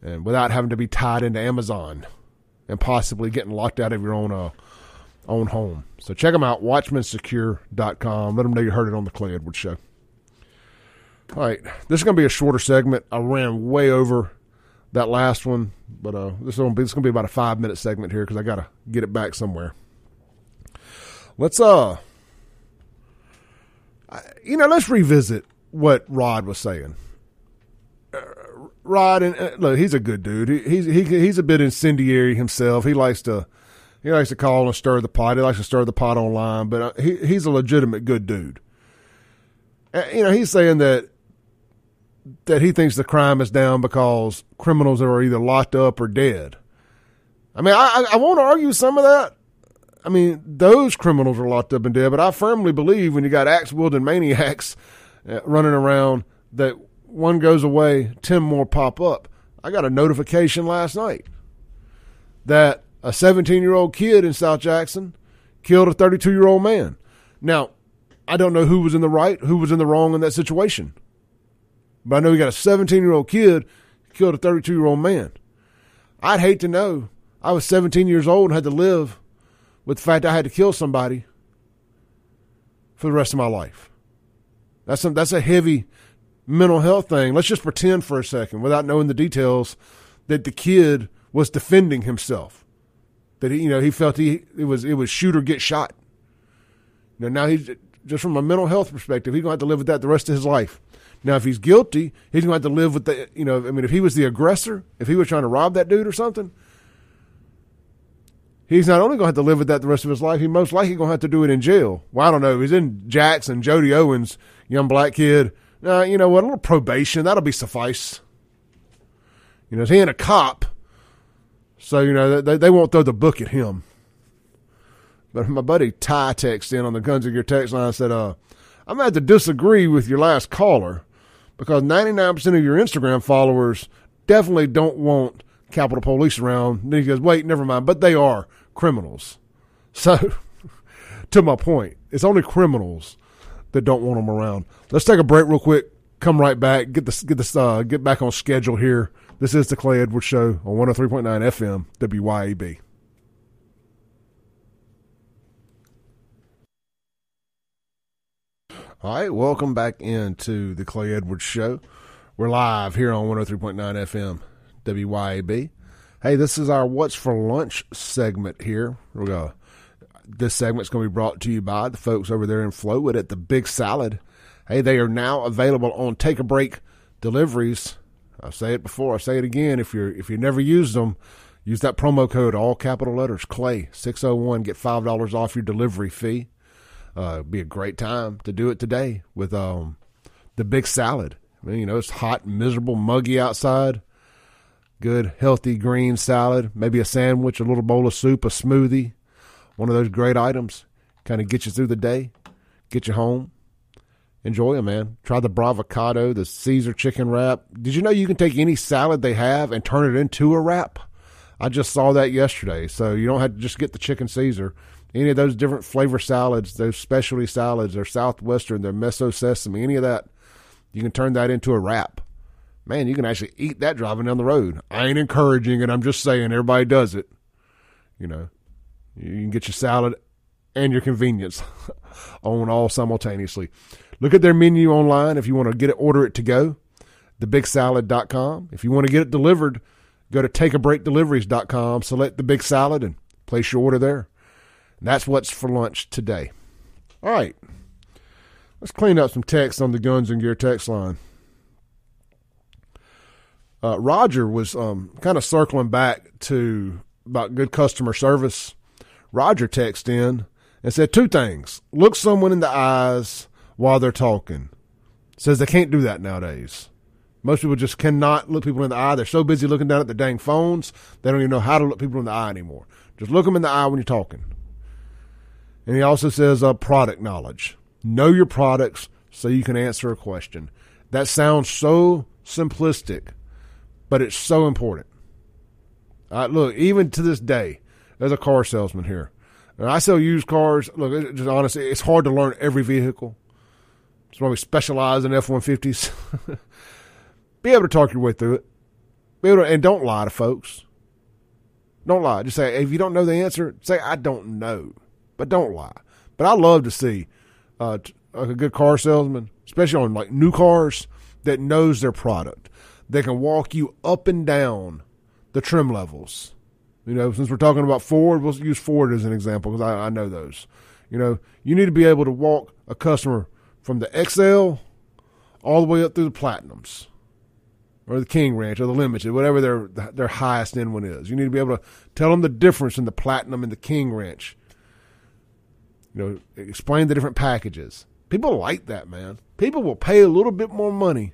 Speaker 2: and without having to be tied into Amazon and possibly getting locked out of your own uh own home. So check them out, WatchmanSecure.com. Let them know you heard it on the Clay Edwards Show. All right, this is going to be a shorter segment. I ran way over that last one, but uh, this is going to be, about a five minute segment here because I got to get it back somewhere. Let's uh, you know, let's revisit what Rod was saying. Rod, and uh, look, he's a good dude. He, he's he, he's a bit incendiary himself. He likes to he likes to call and stir the pot. He likes to stir the pot online, but uh, he he's a legitimate good dude. Uh, you know, he's saying that that he thinks the crime is down because criminals are either locked up or dead. I mean, I I, I won't argue some of that. I mean, those criminals are locked up and dead, but I firmly believe when you got axe wielding maniacs uh, running around that one goes away, 10 more pop up. I got a notification last night that a 17 year old kid in South Jackson killed a 32 year old man. Now, I don't know who was in the right, who was in the wrong in that situation. But I know you got a 17 year old kid killed a 32 year old man. I'd hate to know. I was 17 years old and had to live with the fact I had to kill somebody for the rest of my life. That's a, that's a heavy mental health thing. Let's just pretend for a second, without knowing the details, that the kid was defending himself. That he, you know, he felt he it was it was shoot or get shot. Know, now he's just from a mental health perspective, he's gonna have to live with that the rest of his life. Now, if he's guilty, he's to have to live with the, you know, I mean, if he was the aggressor, if he was trying to rob that dude or something, he's not only to have to live with that the rest of his life, he most likely to have to do it in jail. Well, I don't know. He's in Jackson, Jody Owens, young black kid, uh, you know what, a little probation, that'll be suffice. You know, he ain't a cop, so, you know, they, they won't throw the book at him. But my buddy Ty texted in on the Guns of Gear text line and said, uh, I'm going to to disagree with your last caller because 99% of your Instagram followers definitely don't want Capitol Police around. And then he goes, wait, never mind, but they are criminals. So, to my point, it's only criminals that don't want them around. Let's take a break real quick. Come right back. Get this, get this, uh, get back on schedule here. This is the Clay Edwards Show on 103.9 FM WYAB. All right, welcome back into the Clay Edwards Show. We're live here on 103.9 FM WYAB. Hey, this is our What's for Lunch segment here. We're gonna, this segment's going to be brought to you by the folks over there in Flowood at the Big Salad. Hey, they are now available on Take a Break deliveries. I say it before, I say it again. If you're if you never used them, use that promo code all capital letters Clay six zero one. Get five dollars off your delivery fee. Uh, be a great time to do it today with um, the big salad. I mean, you know, it's hot, miserable, muggy outside. Good, healthy green salad, maybe a sandwich, a little bowl of soup, a smoothie. One of those great items. Kind of get you through the day, get you home. Enjoy them, man. Try the bravocado, the Caesar chicken wrap. Did you know you can take any salad they have and turn it into a wrap? I just saw that yesterday. So you don't have to just get the chicken Caesar any of those different flavor salads, those specialty salads, they're Southwestern, they're Miso Sesame, any of that, you can turn that into a wrap. Man, you can actually eat that driving down the road. I ain't encouraging it. I'm just saying everybody does it. You know, you can get your salad and your convenience on all simultaneously. Look at their menu online if you want to get it, order it to go, thebigsalad.com. If you want to get it delivered, go to takeabreakdeliveries.com, select the big salad, and place your order there. That's what's for lunch today. All right. Let's clean up some text on the Guns and Gear text line. Uh, Roger was um, kind of circling back to about good customer service. Roger texted in and said two things. Look someone in the eyes while they're talking. Says they can't do that nowadays. Most people just cannot look people in the eye. They're so busy looking down at their dang phones, they don't even know how to look people in the eye anymore. Just look them in the eye when you're talking. And he also says uh, product knowledge. Know your products so you can answer a question. That sounds so simplistic, but it's so important. Uh, look, even to this day, as a car salesman here, and I sell used cars. Look, just honestly, it's hard to learn every vehicle. That's why we specialize in F one fifties. Be able to talk your way through it. Be able to, and don't lie to folks. Don't lie. Just say if you don't know the answer, say I don't know but don't lie. But I love to see uh, a good car salesman, especially on like new cars, that knows their product. They can walk you up and down the trim levels. You know, since we're talking about Ford, we'll use Ford as an example because I, I know those. You know, you need to be able to walk a customer from the XL all the way up through the Platinums or the King Ranch or the Limited, whatever their their highest end one is. You need to be able to tell them the difference in the Platinum and the King Ranch you know, explain the different packages. People like that, man. People will pay a little bit more money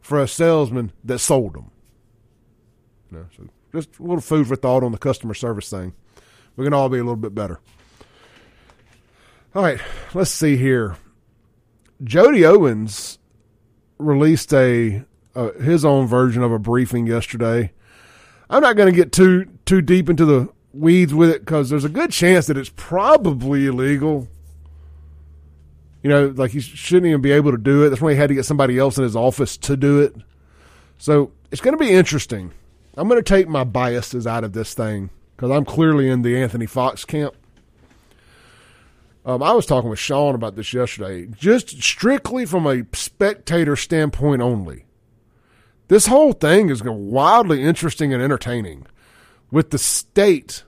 Speaker 2: for a salesman that sold them. You know, so just a little food for thought on the customer service thing. We can all be a little bit better. All right, let's see here. Jody Owens released a uh, his own version of a briefing yesterday. I'm not going to get too too deep into the weeds with it because there's a good chance that it's probably illegal. You know, like he shouldn't even be able to do it. That's why he had to get somebody else in his office to do it. So it's going to be interesting. I'm going to take my biases out of this thing because I'm clearly in the Anthony Fox camp. Um, I was talking with Sean about this yesterday, just strictly from a spectator standpoint only. This whole thing is wildly interesting and entertaining with the state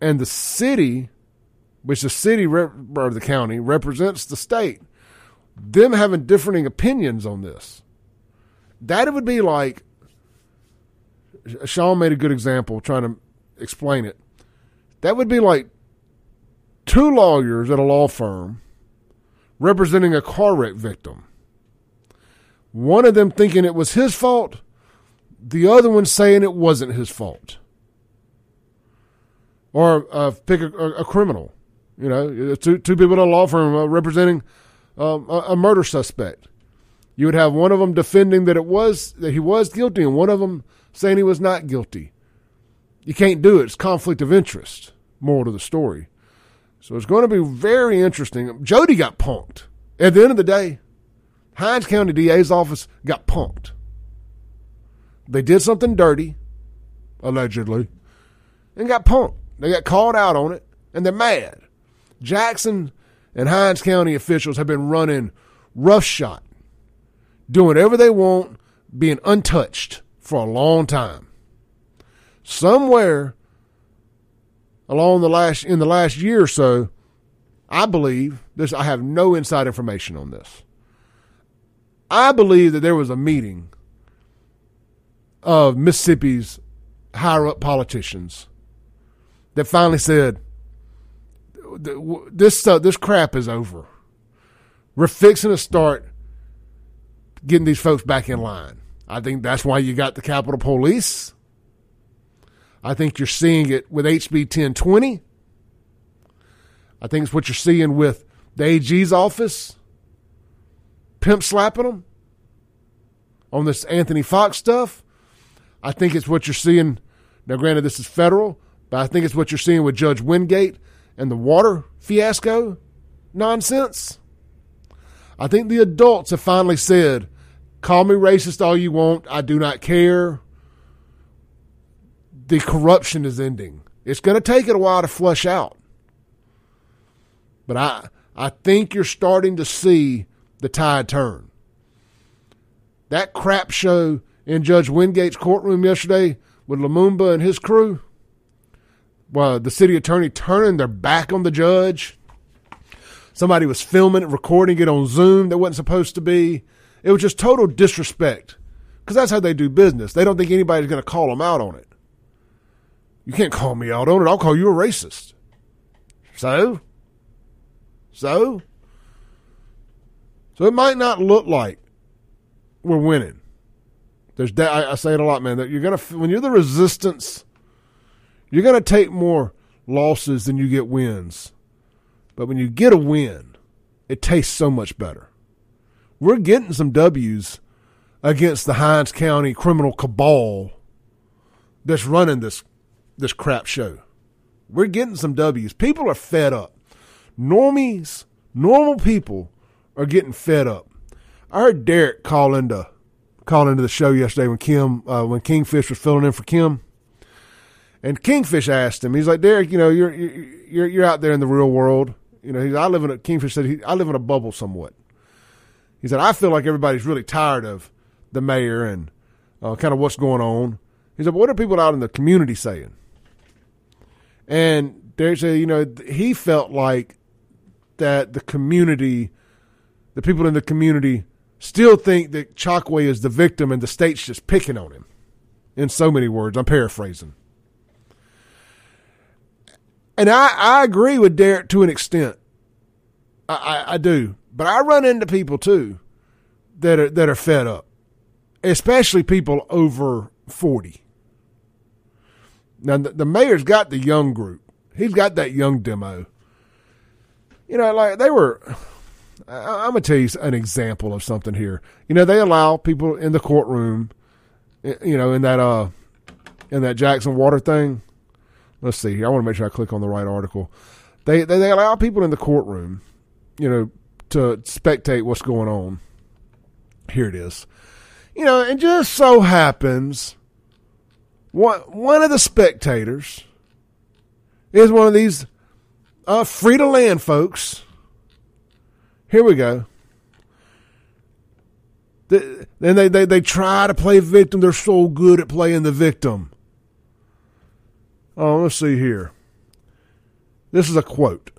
Speaker 2: and the city, which the city rep- or the county represents the state. them having differing opinions on this. That it would be like Sean made a good example trying to explain it. That would be like two lawyers at a law firm representing a car wreck victim. One of them thinking it was his fault, the other one saying it wasn't his fault. Or uh, pick a, a, criminal, you know, two, two people at a law firm uh, representing um, a, a murder suspect. You would have one of them defending that it was that he was guilty, and one of them saying he was not guilty. You can't do it. It's conflict of interest. More to the story. So it's going to be very interesting. Jody got punked. At the end of the day, Hinds County DA's office got punked. They did something dirty, allegedly, and got punked. They got called out on it, and they're mad. Jackson and Hinds County officials have been running roughshod, doing whatever they want, being untouched for a long time. Somewhere along the last in the last year or so, I believe this. I have no inside information on this. I believe that there was a meeting of Mississippi's higher up politicians that finally said, "This uh, this crap is over. We're fixing to start getting these folks back in line." I think that's why you got the Capitol Police. I think you're seeing it with HB 1020. I think it's what you're seeing with the AG's office, pimp slapping them on this Anthony Fox stuff. I think it's what you're seeing. Now, granted, this is federal, but I think it's what you're seeing with Judge Wingate and the water fiasco nonsense. I think the adults have finally said, call me racist all you want. I do not care the corruption is ending. It's going to take it a while to flush out. But I I think you're starting to see the tide turn. That crap show in Judge Wingate's courtroom yesterday with Lumumba and his crew, well, the city attorney turning their back on the judge. Somebody was filming it, recording it on Zoom that wasn't supposed to be. It was just total disrespect because that's how they do business. They don't think anybody's going to call them out on it. You can't call me out on it. I'll call you a racist. So? So? So it might not look like we're winning. There's I, I say it a lot, man. That you're gonna when you're the resistance, you're gonna take more losses than you get wins. But when you get a win, it tastes so much better. We're getting some W's against the Hinds County criminal cabal that's running this this crap show. We're getting some W's. People are fed up. Normies, normal people are getting fed up. I heard Derek call into call into the show yesterday when Kim uh, when Kingfish was filling in for Kim. And Kingfish asked him, he's like, Derek, you know, you're you're you're out there in the real world. You know, I live in a Kingfish said he, I live in a bubble somewhat. He said, I feel like everybody's really tired of the mayor and uh, kind of what's going on. He said, what are people out in the community saying? And there's a, you know, he felt like that the community, the people in the community still think that Chokwe is the victim and the state's just picking on him. In so many words, I'm paraphrasing. And I, I agree with Derek to an extent. I, I, I do. But I run into people too that are that are fed up. Especially people over forty. Now the, the mayor's got the young group. He's got that young demo. You know, like they were. I, am gonna tell you an example of something here. You know, they allow people in the courtroom. You know, in that uh, in that Jackson Water thing. Let's see here. I want to make sure I click on the right article. They, they they allow people in the courtroom, you know, to spectate what's going on. Here it is. You know, and just so happens one one of the spectators is one of these uh, free to land folks. Here we go. Then they, they, they try to play victim. They're so good at playing the victim. Oh, let's see here. This is a quote.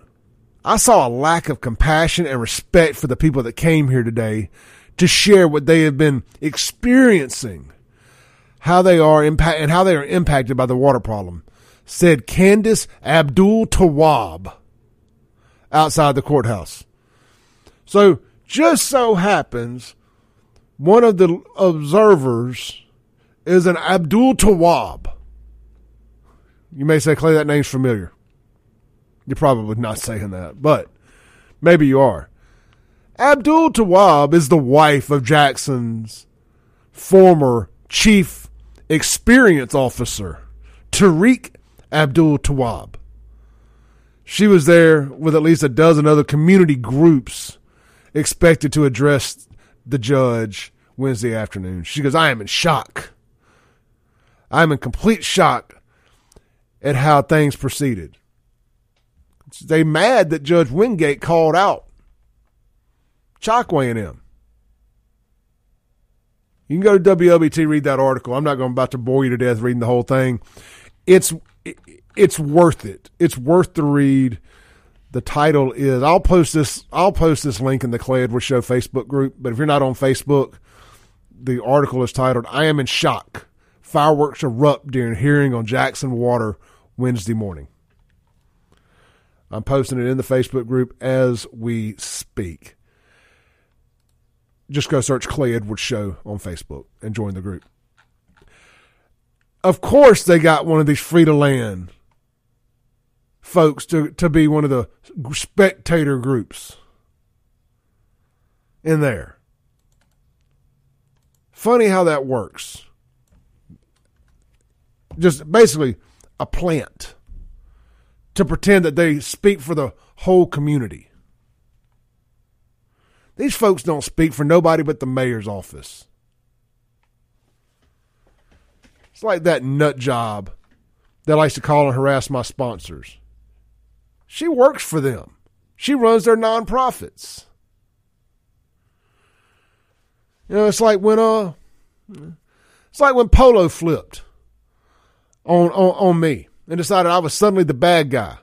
Speaker 2: I saw a lack of compassion and respect for the people that came here today to share what they have been experiencing, how they are impact and how they are impacted by the water problem, said Candace Abdul Tawab outside the courthouse. So just so happens one of the observers is an Abdul Tawab. You may say, Clay, that name's familiar. You're probably not saying that, but maybe you are. Abdul Tawab is the wife of Jackson's former chief experience officer, Tariq Abdul Tawab. She was there with at least a dozen other community groups expected to address the judge Wednesday afternoon. She goes, I am in shock. I am in complete shock at how things proceeded. They mad that Judge Wingate called out Chokwe and him. You can go to WLBT, read that article. I'm not going about to bore you to death reading the whole thing. It's it's worth it. It's worth the read. The title is I'll post this I'll post this link in the Clay Edwards Show Facebook group, but if you're not on Facebook, the article is titled I am in shock. Fireworks erupt during hearing on Jackson Water Wednesday morning. I'm posting it in the Facebook group as we speak. Just go search Clay Edwards Show on Facebook and join the group. Of course, they got one of these free to land folks to, to be one of the spectator groups in there. Funny how that works. Just basically a plant to pretend that they speak for the whole community. These folks don't speak for nobody but the mayor's office. It's like that nut job that likes to call and harass my sponsors. She works for them. She runs their nonprofits. You know, it's like when uh it's like when Polo flipped on on, on me and decided I was suddenly the bad guy.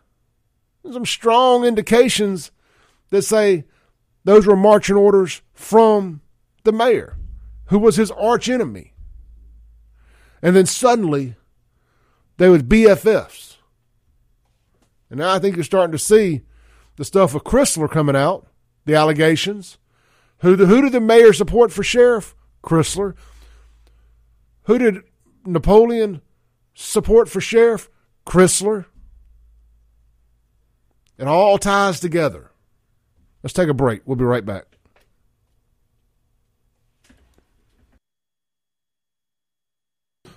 Speaker 2: There's some strong indications that say those were marching orders from the mayor, who was his arch enemy. And then suddenly, they was BFFs. And now I think you're starting to see the stuff of Crisler coming out, the allegations. Who, the, who did the mayor support for sheriff? Crisler. Who did Napoleon support for sheriff? Crisler. It all ties together. Let's take a break. We'll be right back.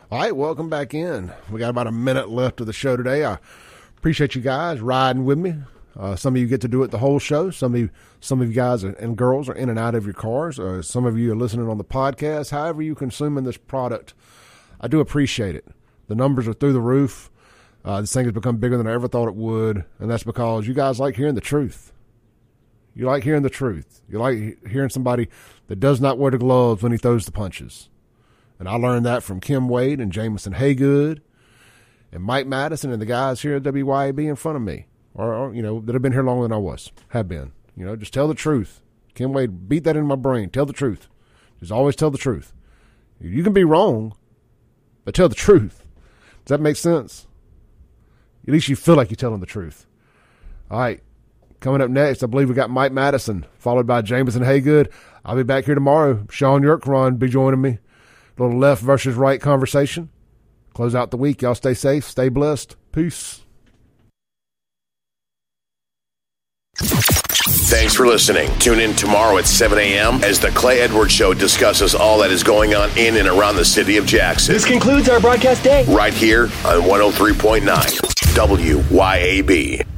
Speaker 2: All right, welcome back in. We got about a minute left of the show today. I appreciate you guys riding with me. Uh, some of you get to do it the whole show. Some of you, some of you guys and girls are in and out of your cars. Uh, some of you are listening on the podcast. However, you consuming this product, I do appreciate it. The numbers are through the roof. Uh, this thing has become bigger than I ever thought it would, and that's because you guys like hearing the truth. You like hearing the truth. You like hearing somebody that does not wear the gloves when he throws the punches. And I learned that from Kim Wade and Jameson Haygood and Mike Madison and the guys here at WYAB in front of me, or, or, you know that have been here longer than I was, have been. You know, just tell the truth. Kim Wade beat that in my brain. Tell the truth. Just always tell the truth. You can be wrong, but tell the truth. Does that make sense? At least you feel like you're telling the truth. All right. Coming up next, I believe we got Mike Madison, followed by Jameson Haygood. I'll be back here tomorrow. Sean Yurkron be joining me. A little left versus right conversation. Close out the week. Y'all stay safe, stay blessed. Peace.
Speaker 6: Thanks for listening. Tune in tomorrow at 7 a.m. as the Clay Edwards Show discusses all that is going on in and around the city of Jackson.
Speaker 7: This concludes our broadcast day.
Speaker 6: Right here on 103.9 WYAB.